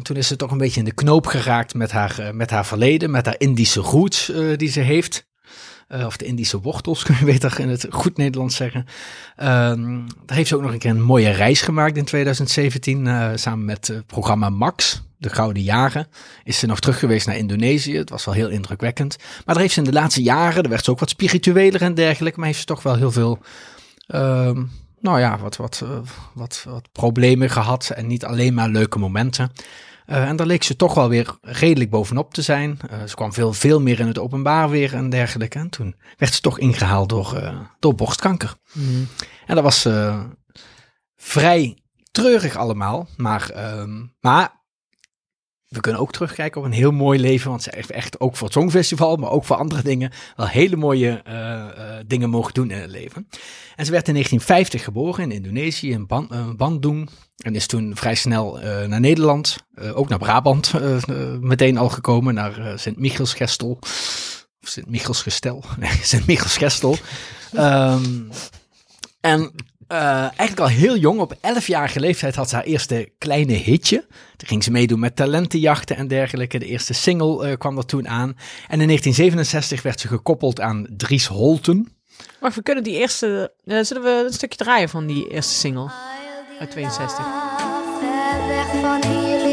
Toen is ze toch een beetje in de knoop geraakt met haar, met haar verleden, met haar Indische roots die ze heeft. Eh, of de Indische wortels, kun je beter in het goed Nederlands zeggen. Ehm, daar heeft ze ook nog een keer een mooie reis gemaakt in 2017. eh, samen met het programma Max, de Gouden Jaren. Is ze nog terug geweest naar Indonesië. Het was wel heel indrukwekkend. Maar daar heeft ze in de laatste jaren, daar werd ze ook wat spiritueler en dergelijke. Maar heeft ze toch wel heel veel ehm, nou ja, wat, wat, eh, wat, wat problemen gehad en niet alleen maar leuke momenten. Eh, en daar leek ze toch wel weer redelijk bovenop te zijn. Eh, ze kwam veel, veel meer in het openbaar weer en dergelijke. En toen werd ze toch ingehaald door, eh, door borstkanker. En dat was vrij treurig allemaal. Maar, ehm, maar we kunnen ook terugkijken op een heel mooi leven. Want ze heeft echt ook voor het Songfestival, maar ook voor andere dingen, wel hele mooie eh, eh, dingen mogen doen in het leven. En ze werd in 1950 geboren in Indonesië, in Ban eh, Bandung. En is toen vrij snel naar Nederland, ook naar Brabant meteen al gekomen, naar Sint-Michielsgestel. Of Sint-Michielsgestel, nee, Sint-Michielsgestel. Ehm, en eh, eigenlijk al heel jong, op 11-jarige leeftijd, had ze haar eerste kleine hitje. Toen ging ze meedoen met talentenjachten en dergelijke. De eerste single eh, kwam er toen aan. En in 1967 werd ze gekoppeld aan Dries Holten. Wacht, we kunnen die eerste... eh, zullen we een stukje draaien van die eerste single? Uit 62. Ver weg van hier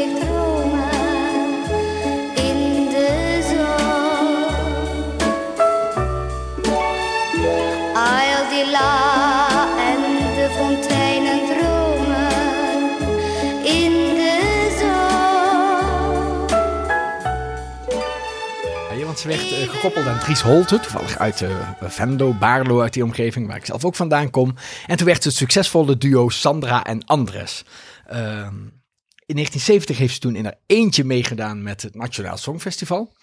gekoppeld aan Dries Holten, toevallig uit eh, Venlo, Baarlo, uit die omgeving waar ik zelf ook vandaan kom. En toen werd ze het succesvolle duo Sandra en Andres. Ehm, in 1970 heeft ze toen in haar eentje meegedaan met het Nationaal Songfestival.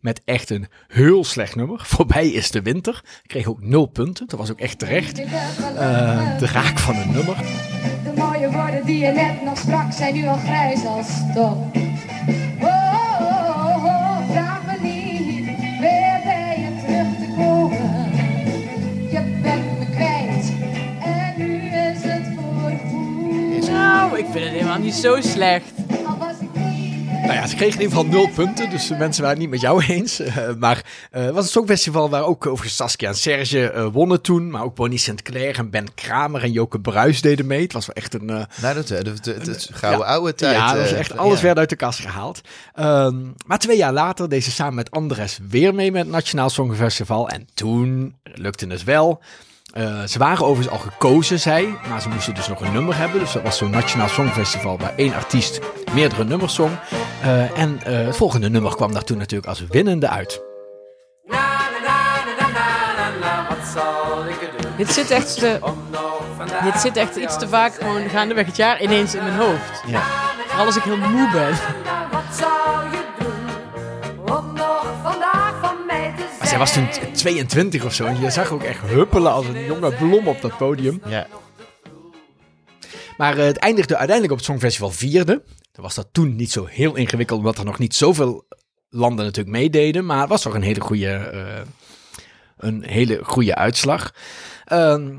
Met echt een heel slecht nummer. Voorbij is de winter. Kreeg ook nul punten. Dat was ook echt terecht. Eh, de raak van een nummer. De mooie woorden die je net nog sprak zijn nu al grijs als stof. Vind het helemaal niet zo slecht. Nou ja, ze kregen in ieder geval nul punten, dus de mensen waren het niet met jou eens. Eh, maar eh, het was een songfestival waar ook overigens Saskia en Serge eh, wonnen toen. Maar ook Bonnie Sinclair en Ben Kramer en Joke Bruis deden mee. Het was wel echt een... eh, Nou, dat, dat, dat, dat is gouden Ja. oude tijd. Ja, dat was echt, alles ja. werd uit de kast gehaald. Ehm, maar twee jaar later deed ze samen met Andres weer mee met het Nationaal Songfestival. En toen lukte het wel. Eh, ze waren overigens al gekozen, zij, maar ze moesten dus nog een nummer hebben. Dus dat was zo'n Nationaal Songfestival waar één artiest meerdere nummers zong. Eh, en eh, het volgende nummer kwam daar toen natuurlijk als winnende uit. Dit zit echt, te, dit zit echt iets te vaak gewoon gaandeweg het jaar ineens in mijn hoofd. Ja. Vooral als ik heel moe ben. Wat was toen t- 22 of zo. En je zag ook echt huppelen als een jonge blom op dat podium. Ja. Maar eh, het eindigde uiteindelijk op het Songfestival vierde. Dan was dat toen niet zo heel ingewikkeld, omdat er nog niet zoveel landen natuurlijk meededen. Maar het was toch een hele goede, eh, een hele goede uitslag. Ehm,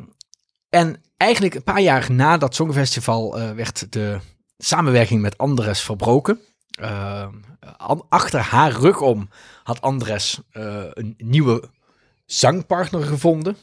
en eigenlijk een paar jaar na dat Songfestival eh, werd de samenwerking met Andres verbroken. Ehm, achter haar rug om had Andres eh, een nieuwe zangpartner gevonden.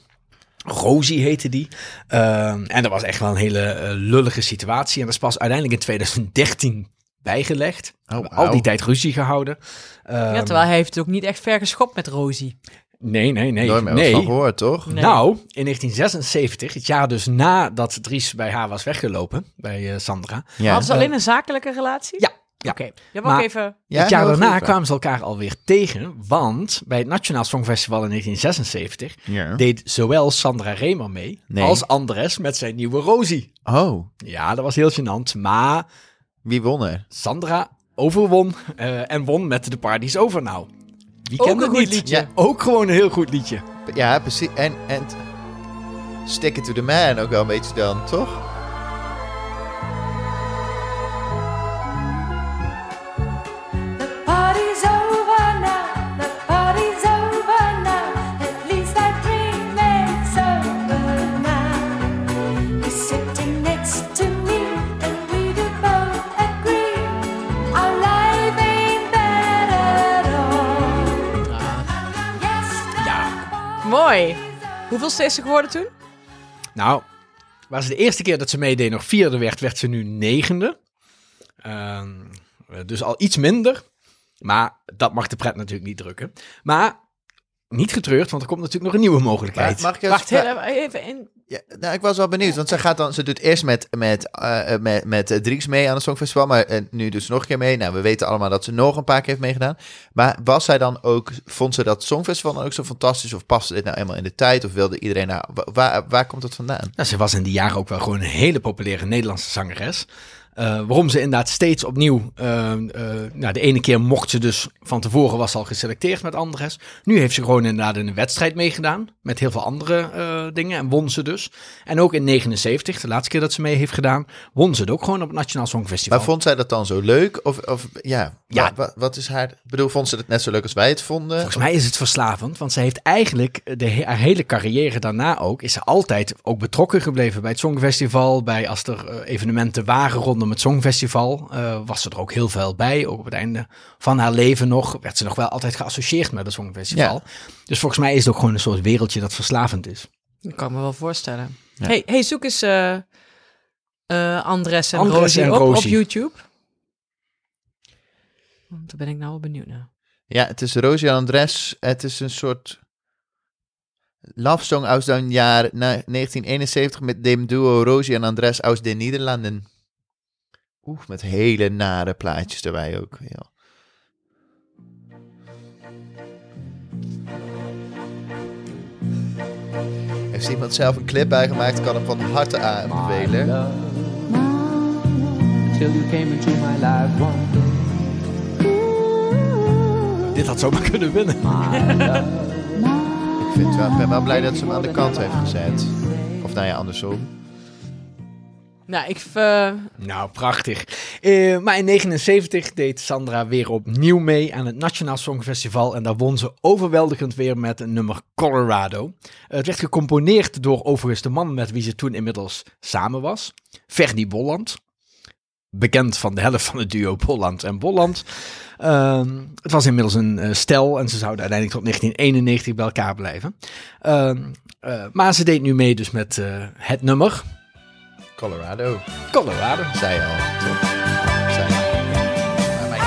Rosie heette die. Ehm, en dat was echt wel een hele eh, lullige situatie. En dat is pas uiteindelijk in 2013 bijgelegd. Hebben al die tijd ruzie gehouden. Ja, Ehm, terwijl hij heeft het ook niet echt ver geschopt met Rosie. Nee, nee, nee. Nooit meer nee. van gehoord, toch? Nee. Nou, in 1976, het jaar dus nadat Dries bij haar was weggelopen, bij eh, Sandra. Ja. Hadden ze alleen een zakelijke relatie? Ja, ja. Oké, je Maar- ook even... Ja, het jaar daarna goed. kwamen ze elkaar alweer tegen, want bij het Nationaal Songfestival in 1976 Ja. deed zowel Sandra Remer mee Nee. als Andres met zijn nieuwe Rosie. Oh, Ja, dat was heel gênant, maar wie won er? Sandra overwon eh, en won met de Parties Over Now. Wie kent een het goed niet? liedje. Ja, ook gewoon een heel goed liedje. Ja, precies. En, en Stick It To The Man ook wel een beetje dan, toch? Hoeveelste is ze geworden toen? Nou, waar ze de eerste keer dat ze meedeed nog vierde werd, werd ze nu negende. Ehm, dus al iets minder. Maar dat mag de pret natuurlijk niet drukken. Maar niet getreurd, want er komt natuurlijk nog een nieuwe mogelijkheid. Maar mag ik even Wacht, even in. Ja, nou, ik was wel benieuwd, want ze gaat dan, ze doet eerst met, met, eh, met, met mee aan het Songfestival, maar eh, nu dus nog een keer mee. Nou, we weten allemaal dat ze nog een paar keer heeft meegedaan. Maar was zij dan ook, vond ze dat Songfestival dan ook zo fantastisch, of paste dit nou eenmaal in de tijd, of wilde iedereen nou, wa- waar, waar komt het vandaan? Nou, ze was in die jaren ook wel gewoon een hele populaire Nederlandse zangeres. Eh, waarom ze inderdaad steeds opnieuw... eh, eh, nou, de ene keer mocht ze dus... Van tevoren was al geselecteerd met Andres. Nu heeft ze gewoon inderdaad in een wedstrijd meegedaan. Met heel veel andere eh, dingen. En won ze dus. En ook in 79, de laatste keer dat ze mee heeft gedaan... won ze het ook gewoon op het Nationaal Songfestival. Maar vond zij dat dan zo leuk? Of, of ja, Ja. Wat, wat, is haar, ik bedoel, vond ze het net zo leuk als wij het vonden? Volgens mij is het verslavend, want ze heeft eigenlijk de, haar hele carrière daarna ook, is ze altijd ook betrokken gebleven bij het Songfestival. Bij als er evenementen waren rondom het Songfestival, eh, was ze er ook heel veel bij. Ook op het einde van haar leven nog, werd ze nog wel altijd geassocieerd met het Songfestival. Dus volgens mij is het ook gewoon een soort wereldje dat verslavend is. Dat kan ik me wel voorstellen. Ja. Hey, hey, zoek eens eh eh, Andres en Andres Rosie en op, op. YouTube. Want daar ben ik nou wel benieuwd naar. Ja, het is Rosie Andres. Het is een soort love song uit het jaar na 1971 met dem duo Rosie en Andres uit de Nederlanden. Oeh, met hele nare plaatjes erbij ook. Ja. Heeft iemand zelf een clip bijgemaakt, kan hem van harte aanbevelen. Till you came into my life one Dit had zomaar kunnen winnen. Ik vind wel, ik ben wel blij dat ze hem aan de kant heeft gezet. Of nou ja, andersom. Nou, ik... eh, Nou, prachtig. Eh, maar in 79 deed Sandra weer opnieuw mee aan het Nationaal Songfestival. En daar won ze overweldigend weer met een nummer Colorado. Het werd gecomponeerd door overigens de man met wie ze toen inmiddels samen was. Ferdy Bolland. Bekend van de helft van het duo Bolland en Bolland. Ehm, het was inmiddels een eh, stel en ze zouden uiteindelijk tot 1991 bij elkaar blijven. Ehm, eh, maar ze deed nu mee dus met het nummer Colorado, Colorado. zei al. Toch? Zei al. Mijn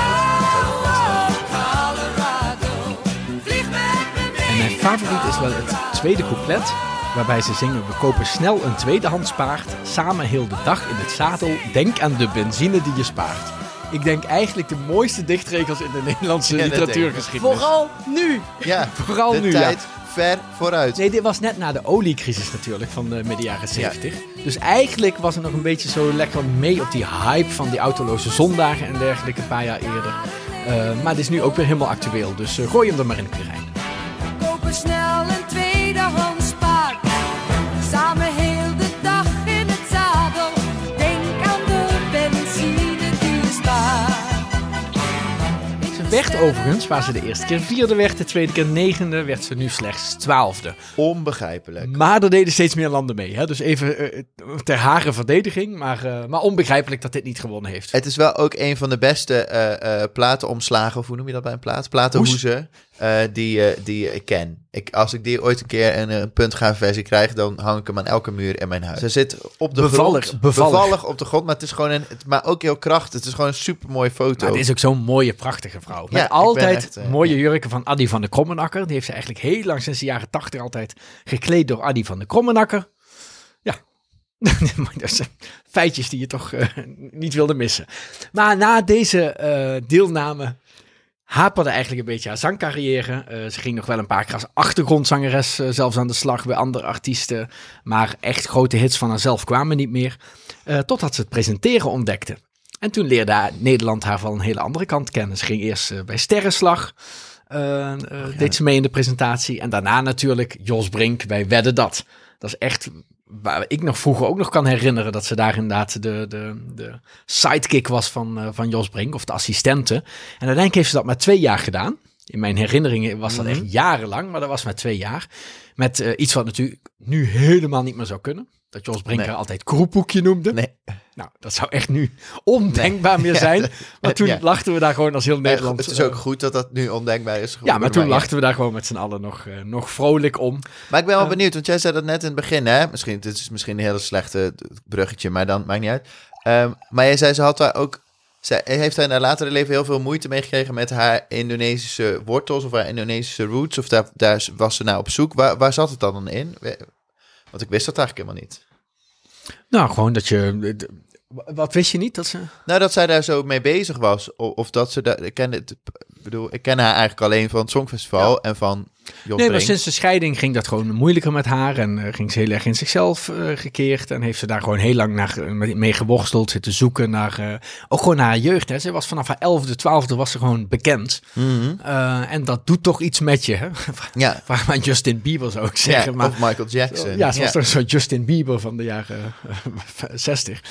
En mijn favoriet is wel het tweede couplet, waarbij ze zingen: We kopen snel een tweedehands paard, samen heel de dag in het zadel. Denk aan de benzine die je spaart. Ik denk eigenlijk de mooiste dichtregels in de Nederlandse Ja, dat denk ik. literatuurgeschiedenis. vooral nu! Ja, Vooral de nu, ja. tijd ver vooruit. Nee, dit was net na de oliecrisis natuurlijk van de midden jaren 70. Dus eigenlijk was het nog een beetje zo lekker mee op die hype van die autoloze zondagen en dergelijke een paar jaar eerder. Eh, maar het is nu ook weer helemaal actueel, dus eh, gooi hem er maar in het terrein. Werd overigens, waar ze de eerste keer vierde werd, de tweede keer negende, werd ze nu slechts twaalfde. Onbegrijpelijk. Maar er deden steeds meer landen mee. Hè? Dus even eh, ter hare verdediging, maar, eh, maar onbegrijpelijk dat dit niet gewonnen heeft. Het is wel ook een van de beste eh, platenomslagen, of hoe noem je dat bij een plaat? Platenhoezen, eh, die, eh, die ik ken. Ik, als ik die ooit een keer een, een puntgaafversie krijg, dan hang ik hem aan elke muur in mijn huis. Ze zit op de Bevallig, grond. bevallig. op de grond, maar het is gewoon een, het- maar ook heel krachtig. Het is gewoon een super mooie foto. Maar het is ook zo'n mooie, prachtige vrouw. Met altijd echt, eh, mooie jurken van Adi van de Krommenakker. Die heeft ze eigenlijk heel lang, sinds de jaren tachtig, altijd gekleed door Adi van de Krommenakker. Ja, Maar dat zijn feitjes die je toch niet wilde missen. Maar na deze eh, deelname haperde eigenlijk een beetje haar zangcarrière. Eh, ze ging nog wel een paar keer als achtergrondzangeres eh, zelfs aan de slag bij andere artiesten. Maar echt grote hits van haarzelf kwamen niet meer. Eh, totdat ze het presenteren ontdekte. En toen leerde haar- Nederland haar van een hele andere kant kennen. Ze ging eerst bij Sterrenslag. deed ze mee in de presentatie. En daarna natuurlijk Jos Brink bij Wedden Dat. Dat is echt waar ik nog vroeger ook nog kan herinneren... dat ze daar inderdaad de, de, de sidekick was van, eh, van Jos Brink. Of de assistente. En uiteindelijk heeft ze dat maar twee jaar gedaan. In mijn herinneringen was dat Mhm. echt jarenlang, maar dat was maar twee jaar. Met eh, iets wat natuurlijk nu helemaal niet meer zou kunnen. Dat Jos Brinker Nee. altijd kroepoekje noemde. Nee. Nou, dat zou echt nu ondenkbaar meer zijn. Maar toen ja. lachten we daar gewoon als heel Nederland. het is eh, ook goed dat dat nu ondenkbaar is. ja, maar toen lachten we daar gewoon met z'n allen nog, eh, nog vrolijk om. Maar ik ben wel Eh. benieuwd, want jij zei dat net in het begin, hè? Misschien, dit is misschien een hele slechte bruggetje, maar dan maakt niet uit. Ehm, maar jij zei, ze had daar ook... Zij heeft daar in haar latere leven heel veel moeite mee gekregen met haar Indonesische wortels of haar Indonesische roots. Of daar, daar was ze naar op zoek. Waar, waar zat het dan in? Want ik wist dat eigenlijk helemaal niet. Nou, gewoon dat je... Wat wist je niet? Dat ze... Nou, dat zij daar zo mee bezig was. Of, of dat ze daar... Ik ken, het, ik bedoel, ik ken haar eigenlijk alleen van het Songfestival en van Nee, maar sinds de scheiding ging dat gewoon moeilijker met haar. En eh, ging ze heel erg in zichzelf eh, gekeerd. En heeft ze daar gewoon heel lang naar, eh, mee- geworsteld. Zitten zoeken naar... ook gewoon naar haar jeugd. Hè. Ze was vanaf haar elfde, twaalfde was ze gewoon bekend. Mhm. En dat doet toch iets met je. Hè? Ja. Maar Justin Bieber zou ik Ja, zeggen. maar of Michael Jackson. Ja, ze was toch soort Justin Bieber van de jaren eh, 60.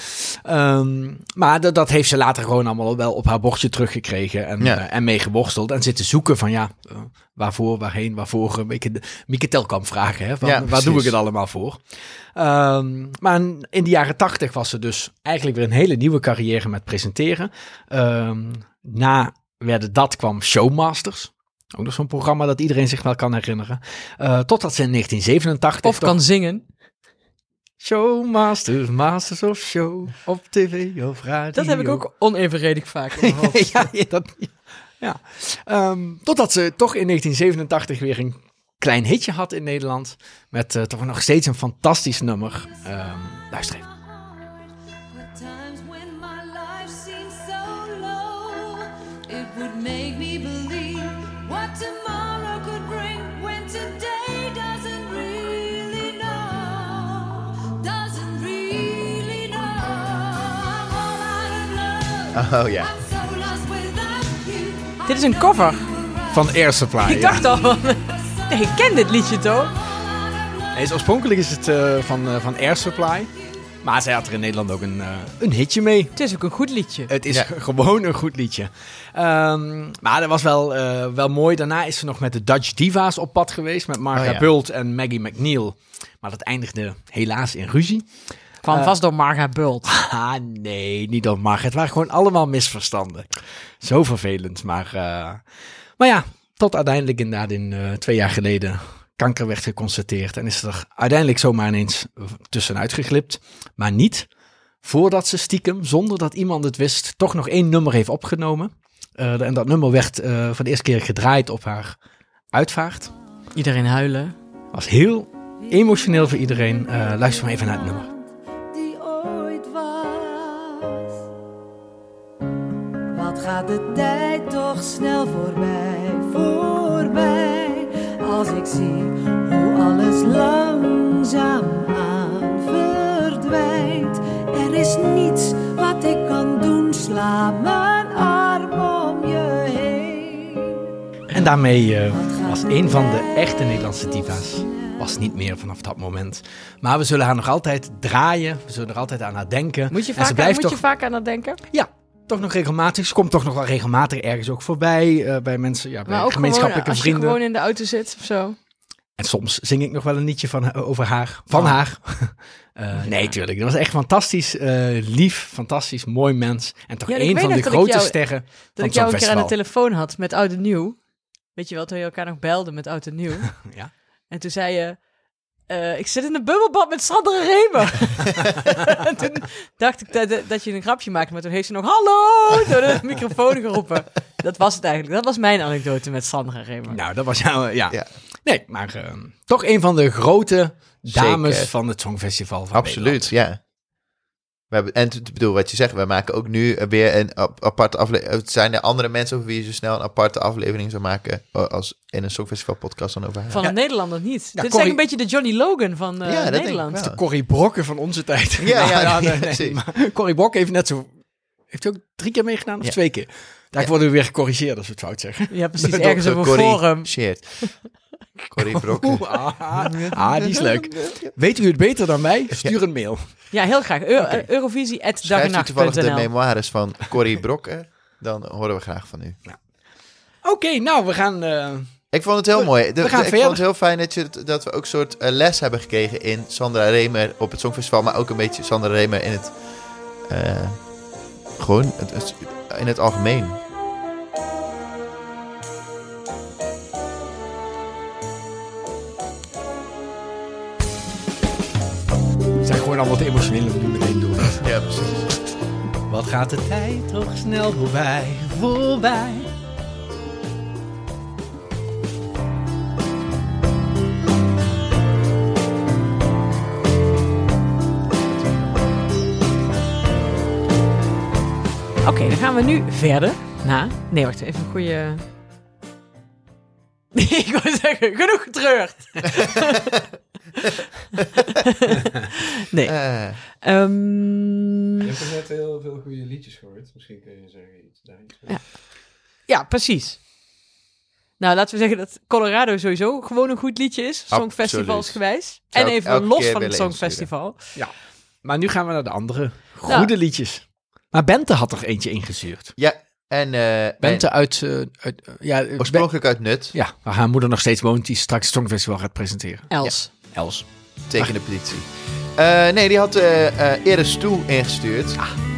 Ehm, maar dat, heeft ze later gewoon allemaal wel op haar bordje teruggekregen en, Ja. en mee geworsteld. En zitten zoeken van ja, waarvoor, waarheen, waarvoor. Een beetje de Mieke Telkamp vragen, hè, van, Ja, waar doe ik het allemaal voor? Ehm, maar in de jaren tachtig was ze dus eigenlijk weer een hele nieuwe carrière met presenteren. Ehm, na werden dat kwam Showmasters. Ook nog zo'n programma dat iedereen zich wel kan herinneren. Eh, totdat ze in 1987... Of toch- kan zingen. Showmasters, Masters of Show op tv of radio. Dat heb ik ook onevenredig vaak in mijn hoofd. ja, ja, dat, ja. Ehm, totdat ze toch in 1987 weer een klein hitje had in Nederland. Met eh, toch nog steeds een fantastisch nummer. Ehm luister even. Times when my life seems so low, it would make me believe what tomorrow could bring when today doesn't really know, doesn't really know. I'm all out of love. Oh ja. Dit is een cover. Van Air Supply. Ik dacht al van... Nee, ik ken dit liedje toch? Nee, is- oorspronkelijk is het eh, van, eh, van Air Supply. Maar zij had er in Nederland ook een, eh, een hitje mee. Het is ook een goed liedje. Het is Ja. gewoon een goed liedje. Ehm, maar dat was wel, eh, wel mooi. Daarna is ze nog met de Dutch Diva's op pad geweest. Met Marga Oh ja. Bult en Maggie McNeil. Maar dat eindigde helaas in ruzie. Kwam Eh, vast door Marga Bult. Ah, nee, niet door Marga. Het waren gewoon allemaal misverstanden. Zo vervelend. Maar, eh, maar ja, tot uiteindelijk inderdaad in eh, twee jaar geleden kanker werd geconstateerd. En is er uiteindelijk zomaar ineens tussenuit geglipt. Maar niet voordat ze stiekem, zonder dat iemand het wist, toch nog één nummer heeft opgenomen. En dat nummer werd eh, voor de eerste keer gedraaid op haar uitvaart. Iedereen huilen. Was heel emotioneel voor iedereen. Luister maar even naar het nummer. Gaat de tijd toch snel voorbij, voorbij. Als ik zie hoe alles langzaam aan verdwijnt. Er is niets wat ik kan doen, sla mijn arm om je heen. En daarmee eh, was een van de echte Nederlandse diva's was niet meer vanaf dat moment. Maar we zullen haar nog altijd draaien. We zullen er altijd aan haar denken. Moet je En ze vaak, blijft moet toch, je vaak aan dat denken? Ja, toch nog regelmatig. Ze komt toch nog wel regelmatig ergens ook voorbij. eh, bij mensen, ja, bij Maar ook gewoon gemeenschappelijke als je vrienden. gewoon in de auto zit of zo. En soms zing ik nog wel een liedje van, haar- over haar. Van haar. Eh, nee, tuurlijk. Dat was echt fantastisch eh, lief. Fantastisch mooi mens. En toch Ja, weet van de grote jou- sterren Dat ik jou een keer aan de telefoon had met Oud en Nieuw. Weet je wel, toen je elkaar nog belde met Oud en Nieuw. Ja. En toen zei je... eh, ik zit in een bubbelbad met Sandra Remer. en toen dacht ik dat, dat je een grapje maakte, maar toen heeft ze nog hallo door de microfoon geroepen. Dat was het eigenlijk. Dat was mijn anekdote met Sandra Remer. Nou, dat was jouw, ja. Ja. Nee, maar eh, toch een van de grote dames Zeker. van het Songfestival van Absoluut, ja. We hebben, en ik bedoel, wat je zegt, we maken ook nu weer een ap- aparte aflevering. Zijn er andere mensen over wie je zo snel een aparte aflevering zou maken als in een Songfestival podcast dan over haar? Van Ja. Nederlander niet. Dit is eigenlijk een beetje de Johnny Logan van eh, Ja, dat denk ik Nederland. wel. De Corrie Brokken van onze tijd. Ja, ja, nee, nee, nee, precies. maar Corrie Brokken heeft net zo... Heeft hij ook drie keer meegedaan of Ja. twee keer? Daar worden we weer gecorrigeerd als we het fout zeggen. Ja, precies. Ergens op een forum. Corrie Brokken. Oeh, ah, ah, die is leuk. Weet u het beter dan mij? Stuur een mail. Ja, heel graag. Eu Oké. Eurovisie Schrijft u toevallig de Eurovisie.dagnacht.nl memoires van Corrie Brokken, dan horen we graag van u. Oké, nou, we gaan... eh, Ik vond het heel mooi. De- we gaan de- ik vond het heel fijn dat, je, dat we ook een soort eh, les hebben gekregen in Sandra Remer op het Songfestival. Maar ook een beetje Sandra Remer in het... eh, gewoon het, het- in het algemeen. Allemaal te emotioneel om nu meteen door. Ja, precies. Wat gaat de tijd toch snel voorbij, voorbij. Oké, dan gaan we nu verder naar... Nee, wacht even. Een goede... ik wou zeggen, genoeg getreurd. nee. Ehm, Je hebt net heel veel goede liedjes gehoord? Misschien kun je zeggen iets daar iets. Ja. ja, precies. Nou, laten we zeggen dat Colorado sowieso gewoon een goed liedje is. Songfestivalsgewijs. En even los van het Songfestival. Maar nu gaan we naar de andere Nou. goede liedjes. Maar Bente had er eentje ingestuurd. ja, en... eh, Bente uit... eh, uit ja, Oorspronkelijk uit Nut. Ja, waar haar moeder nog steeds woont, die straks het Songfestival gaat presenteren. Els. Els. Tegen de petitie. Eh, nee, die had eh eh Eres Toe ingestuurd.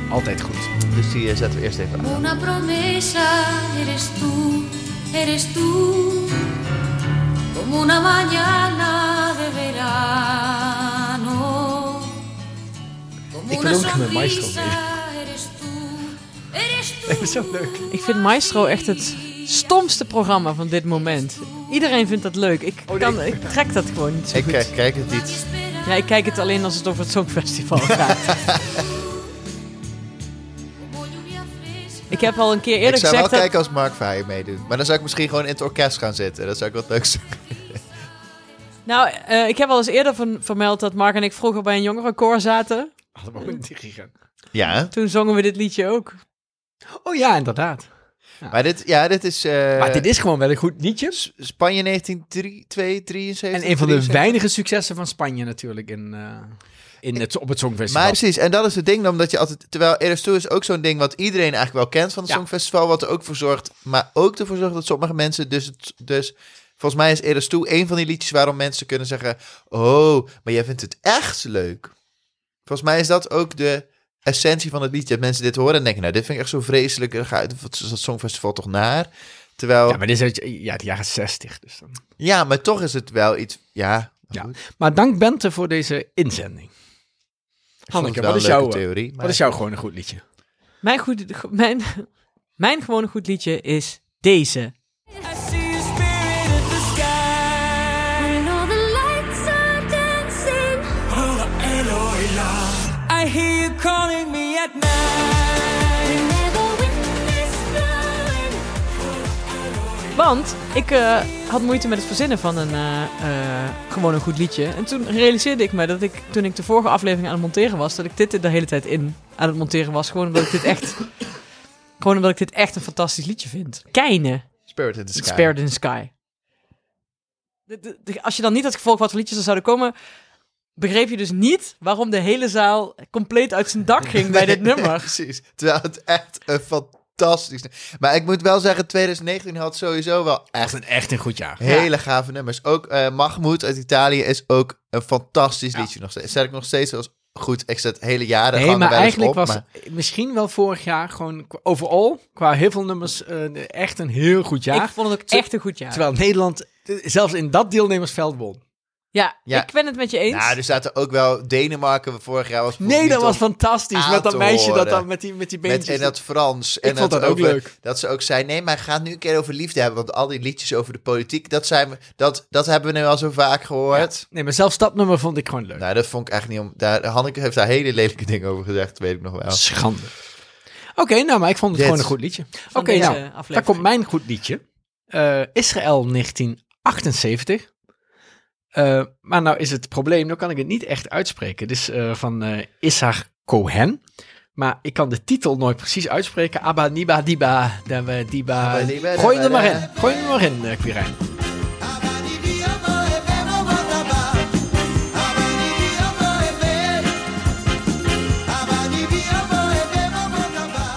Altijd goed. Dus die eh, zetten we eerst even aan. Una promesa eres tú, eres tú, como una mañana de verano, como Ik una wil ook met Maestro eres tú, eres tú. Dat is zo leuk. Ik vind Maestro echt het stomste programma van dit moment. Iedereen vindt dat leuk. Ik, kan, ik trek dat gewoon niet zo Ik goed. eh, kijk het niet. Ja, ik kijk het alleen als het over het Songfestival gaat. ik heb al een keer eerder ik zou wel gezegd dat... kijken als Mark Verheijen meedoet. Maar dan zou ik misschien gewoon in het orkest gaan zitten. Dat zou ik wat leuk. Nou, eh, ik heb al eens eerder van, vermeld dat Mark en ik vroeger bij een jongerenkoor zaten. Hadden we ook een. Ja, Toen zongen we dit liedje ook. Oh ja, inderdaad. Maar dit, ja, dit is... eh, maar dit is gewoon wel een goed liedje. Spanje 1973. En een van de weinige successen van Spanje natuurlijk in, eh, in het, op het Songfestival. Maar precies, en dat is het ding, omdat je altijd... Terwijl Eres Toe is ook zo'n ding wat iedereen eigenlijk wel kent van het Ja. Songfestival. Wat er ook voor zorgt, maar ook ervoor zorgt dat sommige mensen... Dus, het, dus volgens mij is Eres Toe een van die liedjes waarom mensen kunnen zeggen... Oh, maar jij vindt het echt leuk. Volgens mij is dat ook de essentie van het liedje. Dat mensen dit horen en denken, nou, dit vind ik echt zo vreselijk. Dan ga wat is dat Songfestival toch naar? Terwijl, ja, ja, maar dit is uit ja, de jaren 60. Dus dan. maar toch is het wel iets... Ja, Ja. goed. Maar dank Bente voor deze inzending. Het Hanneke, wel wat is, jouw, theorie. wat maar- is jouw gewoon een goed liedje? Mijn, goed, mijn, mijn gewone goed liedje is deze. Want ik eh, had moeite met het verzinnen van een eh, eh, gewoon een goed liedje. En toen realiseerde ik me dat ik, toen ik de vorige aflevering aan het monteren was, dat ik dit de hele tijd in aan het monteren was. Gewoon omdat ik dit echt, gewoon omdat ik dit echt een fantastisch liedje vind. Keine, Spirit in the Sky. Spirit in the Sky. De- de- de- als je dan niet had gevolgd wat voor liedjes er zouden komen, begreep je dus niet waarom de hele zaal compleet uit zijn dak ging bij dit Nee, nummer. Precies. Terwijl het echt een fantastisch... Maar ik moet wel zeggen, 2019 had sowieso wel echt een, echt een goed jaar. hele gave nummers. Ook eh Mahmoud uit Italië is ook een fantastisch liedje nog steeds. Zet ik nog steeds als goed. Ik zet hele jaren Nee, maar eigenlijk op, was maar- misschien wel vorig jaar gewoon overal, qua heel veel nummers, eh, echt een heel goed jaar. Ik vond het ook echt een goed jaar. Terwijl Nederland eh, zelfs in dat deelnemersveld won. Ja, Ja. ik ben het met je eens. Nou, er zaten ook wel Denemarken vorig jaar was Nee, dat was fantastisch. Met dat meisje dat dan met die, met die met beentjes. in dat Frans. Ik en vond dat ook over- leuk. Dat ze ook zei, nee, maar ga het nu een keer over liefde hebben. Want al die liedjes over de politiek, dat, zijn we, dat, dat hebben we nu al zo vaak gehoord. Nee, maar zelfs dat nummer vond ik gewoon leuk. Nou, dat vond ik echt niet om... Daar, Hanneke heeft daar hele lelijke dingen over gezegd, weet ik nog wel. Schande. Oké, nou, maar ik vond het Dit. gewoon een goed liedje. Oké, nou, aflevering. daar komt mijn goed liedje. Eh, Israël 1978. Eh, maar nou is het probleem, nou kan ik het niet echt uitspreken. Het is eh, van eh Issar Cohen. Maar ik kan de titel nooit precies uitspreken. Abba, Niba, Diba, Dabba, Diba. Gooi hem er maar in. Gooi hem er maar in, eh, Quirijn.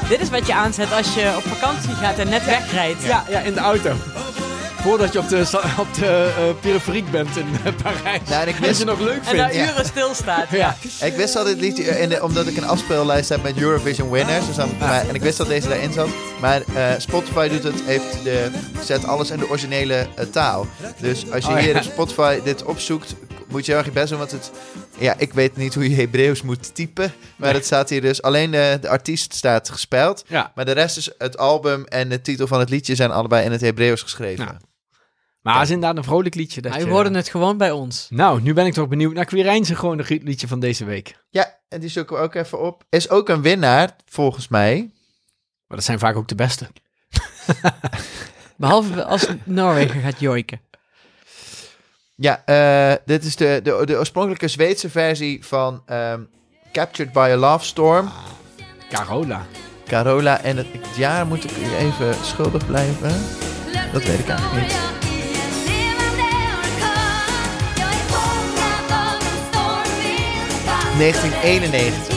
Dit is wat je aanzet als je op vakantie gaat en net wegrijdt. Ja, ja, in de auto. Voordat je op de, op de eh, periferiek bent in eh, Parijs. Nou, en ik wist, je nog leuk En vindt. daar Ja. uren stilstaat. Ja. ik wist al dit liedje, eh, in de, omdat ik een afspeellijst heb met Eurovision winners. Dus dan, maar, en ik wist dat deze daarin zat. Maar eh, Spotify doet het, heeft de, zet alles in de originele taal. Dus als je Oh, hier ja. op Spotify dit opzoekt, moet je heel erg je best doen. Want het, ja, ik weet niet hoe je Hebreeuws moet typen. Maar het staat hier dus, alleen de, de artiest staat gespeld. Ja. Maar de rest is het album en de titel van het liedje zijn allebei in het Hebreeuws geschreven. Ja. Maar het is inderdaad een vrolijk liedje. Dat Wij je- het gewoon bij ons. Nou, nu ben ik toch benieuwd naar Quirijnse gewoon een liedje van deze week. Ja, en die zoeken we ook even op. Is ook een winnaar, volgens mij. Maar dat zijn vaak ook de beste. Behalve als Noorwegen gaat joiken. Ja, eh, dit is de, de, de oorspronkelijke Zweedse versie van ehm, Captured by a Love Storm. Carola. Carola. En het, het jaar moet ik u even schuldig blijven. Dat weet ik eigenlijk niet. 1991.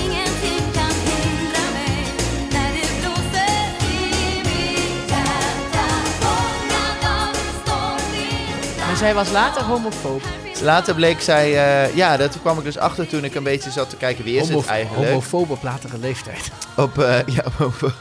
Zij was later homofoob. Later bleek zij... eh, ja, dat kwam ik dus achter toen ik een beetje zat te kijken. Wie is het eigenlijk? Homofoob op latere leeftijd. op, eh, ja, op,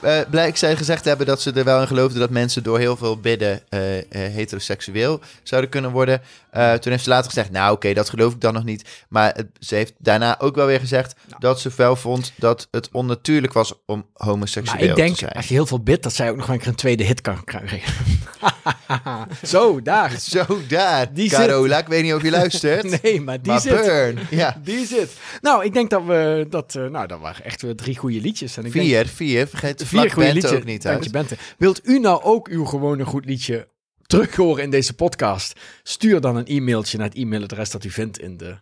eh, blijkt zij gezegd te hebben dat ze er wel in geloofde dat mensen door heel veel bidden heteroseksueel zouden kunnen worden. Toen heeft ze later gezegd, nou oké, dat geloof ik dan nog niet. Maar ze heeft daarna ook wel weer gezegd dat ze wel vond dat het onnatuurlijk was om homoseksueel Maar ik denk, te zijn. als je heel veel bidt, dat zij ook nog een keer een tweede hit kan krijgen. Zo, daar. Zo, daar, Die zit. Carola, ik weet niet of je luistert. Nee, maar die maar zit. burn, ja. Die zit. Nou, ik denk dat we dat, eh, nou, dat waren echt weer drie goede liedjes. En ik denk- Vier, vier, vergeet de vier goede liedjes. ook niet Dank uit. je, Bente. Wilt u nou ook uw gewone goed liedje terug horen in deze podcast? Stuur dan een e-mailtje naar het e-mailadres dat u vindt in de,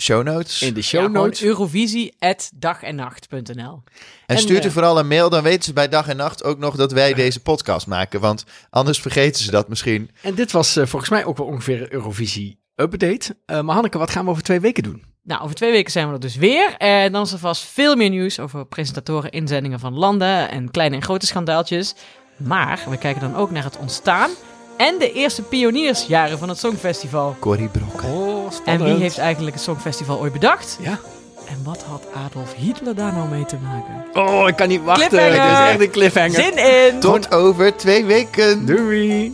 Show notes. in de show notes. Eurovisie.dagennacht.nl En En, stuurt u eh, vooral een mail, dan weten ze bij dag en nacht ook nog dat wij deze podcast maken. Want anders vergeten ze dat misschien. En dit was eh, volgens mij ook wel ongeveer Eurovisie update. Eh, maar Hanneke, wat gaan we over twee weken doen? Nou, over twee weken zijn we er dus weer. En dan is er vast veel meer nieuws over presentatoren, inzendingen van landen en kleine en grote schandaaltjes. Maar we kijken dan ook naar het ontstaan en de eerste pioniersjaren van het Songfestival. Corrie Brok. Oh, En wie heeft eigenlijk het Songfestival ooit bedacht? Ja. En wat had Adolf Hitler daar nou mee te maken? Oh, ik kan niet wachten. Het is echt een cliffhanger. Zin in! Tot over twee weken. Doei.